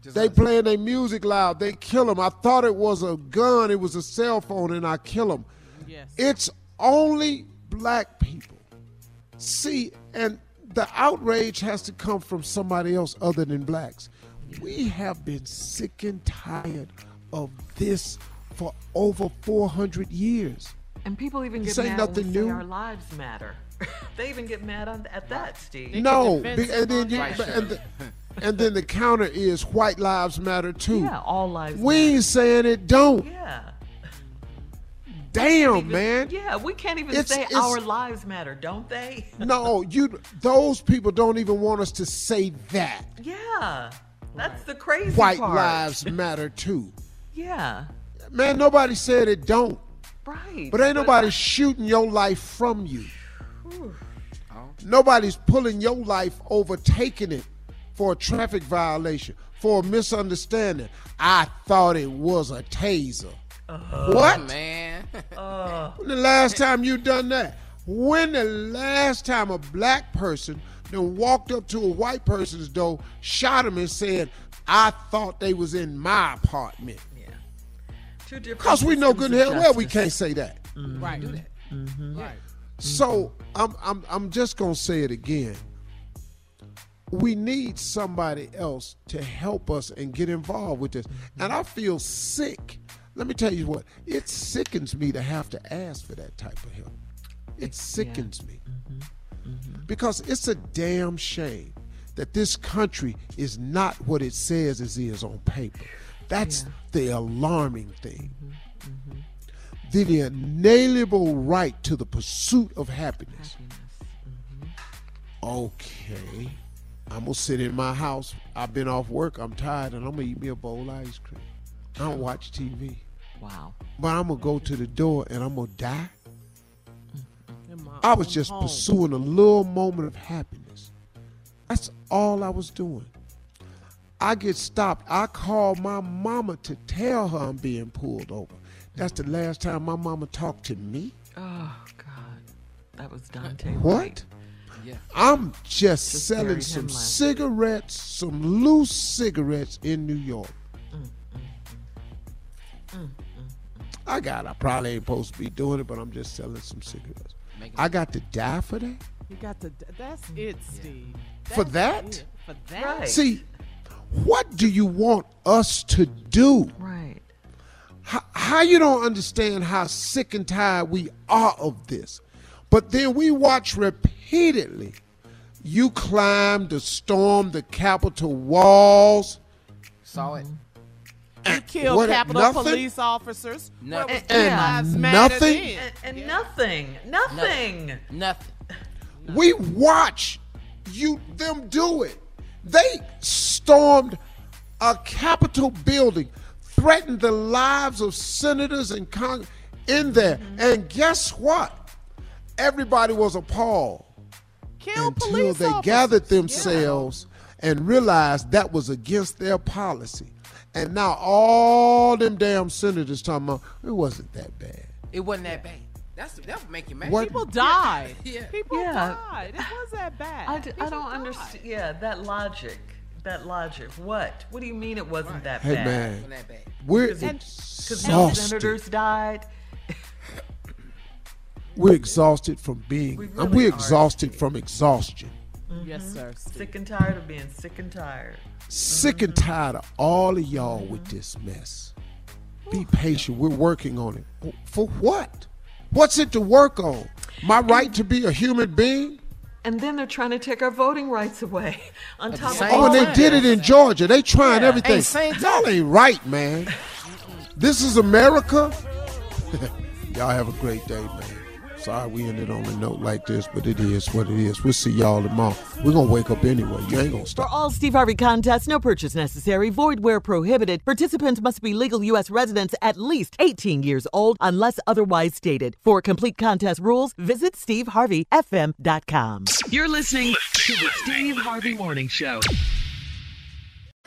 Just They playing their music loud. They kill them. I thought it was a gun. It was a cell phone, and I kill them. Yes. It's only black people. See, and the outrage has to come from somebody else other than blacks. We have been sick and tired of this for over 400 years. And people even This get ain't mad nothing when we say new. our lives matter. they even get mad on, at that, Steve. No, be- and then you, Right, but- sure. and, the, and then the counter is white lives matter too. Yeah, all lives we matter. ain't saying it don't. Yeah. Damn, Even- man. Yeah, we can't even It's- say it's- our lives matter, don't they? No, you. Those people don't even want us to say that. yeah. That's the crazy part. White part. lives matter too. Yeah. Man, nobody said it don't. Right. But ain't nobody shooting your life from you. Nobody's pulling your life overtaking it for a traffic violation, for a misunderstanding. I thought it was a taser. Uh-huh. What? Man. Uh. When the last time you done that? When the last time a black person then walked up to a white person's door, shot him and said, I thought they was in my apartment. Two different Because we know good and hell well we can't say that. Mm-hmm. Right. Do that. Mm-hmm. Right. So I'm I'm I'm just gonna say it again. We need somebody else to help us and get involved with this. Mm-hmm. And I feel sick. Let me tell you what, it sickens me to have to ask for that type of help. It sickens me. Because it's a damn shame that this country is not what it says it is on paper. That's the alarming thing. The inalienable right to the pursuit of happiness. Okay. I'm gonna sit in my house. I've been off work. I'm tired, and I'm gonna eat me a bowl of ice cream. I don't watch TV. Wow. But I'm gonna go to the door and I'm gonna die. I was just home. pursuing a little moment of happiness. That's all I was doing. I get stopped. I call my mama to tell her I'm being pulled over. That's the last time my mama talked to me. Oh God, that was Daunte. What? Yeah. I'm just, Just selling some him last cigarettes, some loose cigarettes in New York. I got. I probably ain't supposed to be doing it, but I'm just selling some cigarettes. I got to die for that. You got to. That's mm. it, Steve. For That's that? it. For that. Right. See, what do you want us to do? Right. How, how you don't understand how sick and tired we are of this, but then we watch repeatedly. You climb to storm the Capitol walls. Saw it. Mm-hmm. You killed What, Capitol nothing? Police officers. Where Nothing. was And Black Lives Matter nothing? then? And, and nothing, nothing. Nothing. We watch you them do it. They stormed a Capitol building, threatened the lives of senators and in there. Mm-hmm. And guess what? Everybody was appalled Kill until they officers. gathered themselves and realized that was against their policy. And now all them damn senators talking about it wasn't that bad. It wasn't that bad. That's that would make you mad. What- People died. Yeah. People Yeah. died. It was that bad. I, d- I don't understand. Yeah, that logic. That logic. What? What do you mean it wasn't that Hey bad? man, Wasn't that bad. we're Because no exhausted. senators died. We're exhausted from being. We uh, really we're are. exhausted from exhaustion. Mm-hmm. Mm-hmm. Yes, sir. Sick and tired of being sick and tired. Sick and mm-hmm. tired of all of y'all with this mess. Be patient. We're working on it. For what? What's it to work on? My right to be a human being? And then they're trying to take our voting rights away. On top of same Oh, and they did it in Georgia. They trying Yeah. everything. Ain't Y'all ain't right, man. This is America. y'all have a great day, man. Sorry we ended on a note like this, but it is what it is. We'll see y'all tomorrow. We're gonna wake up anyway. You ain't gonna stop. For all Steve Harvey contests, no purchase necessary, void where prohibited. Participants must be legal U.S. residents at least 18 years old unless otherwise stated. For complete contest rules, visit SteveHarveyFM.com. You're listening to the Steve Harvey Morning Show.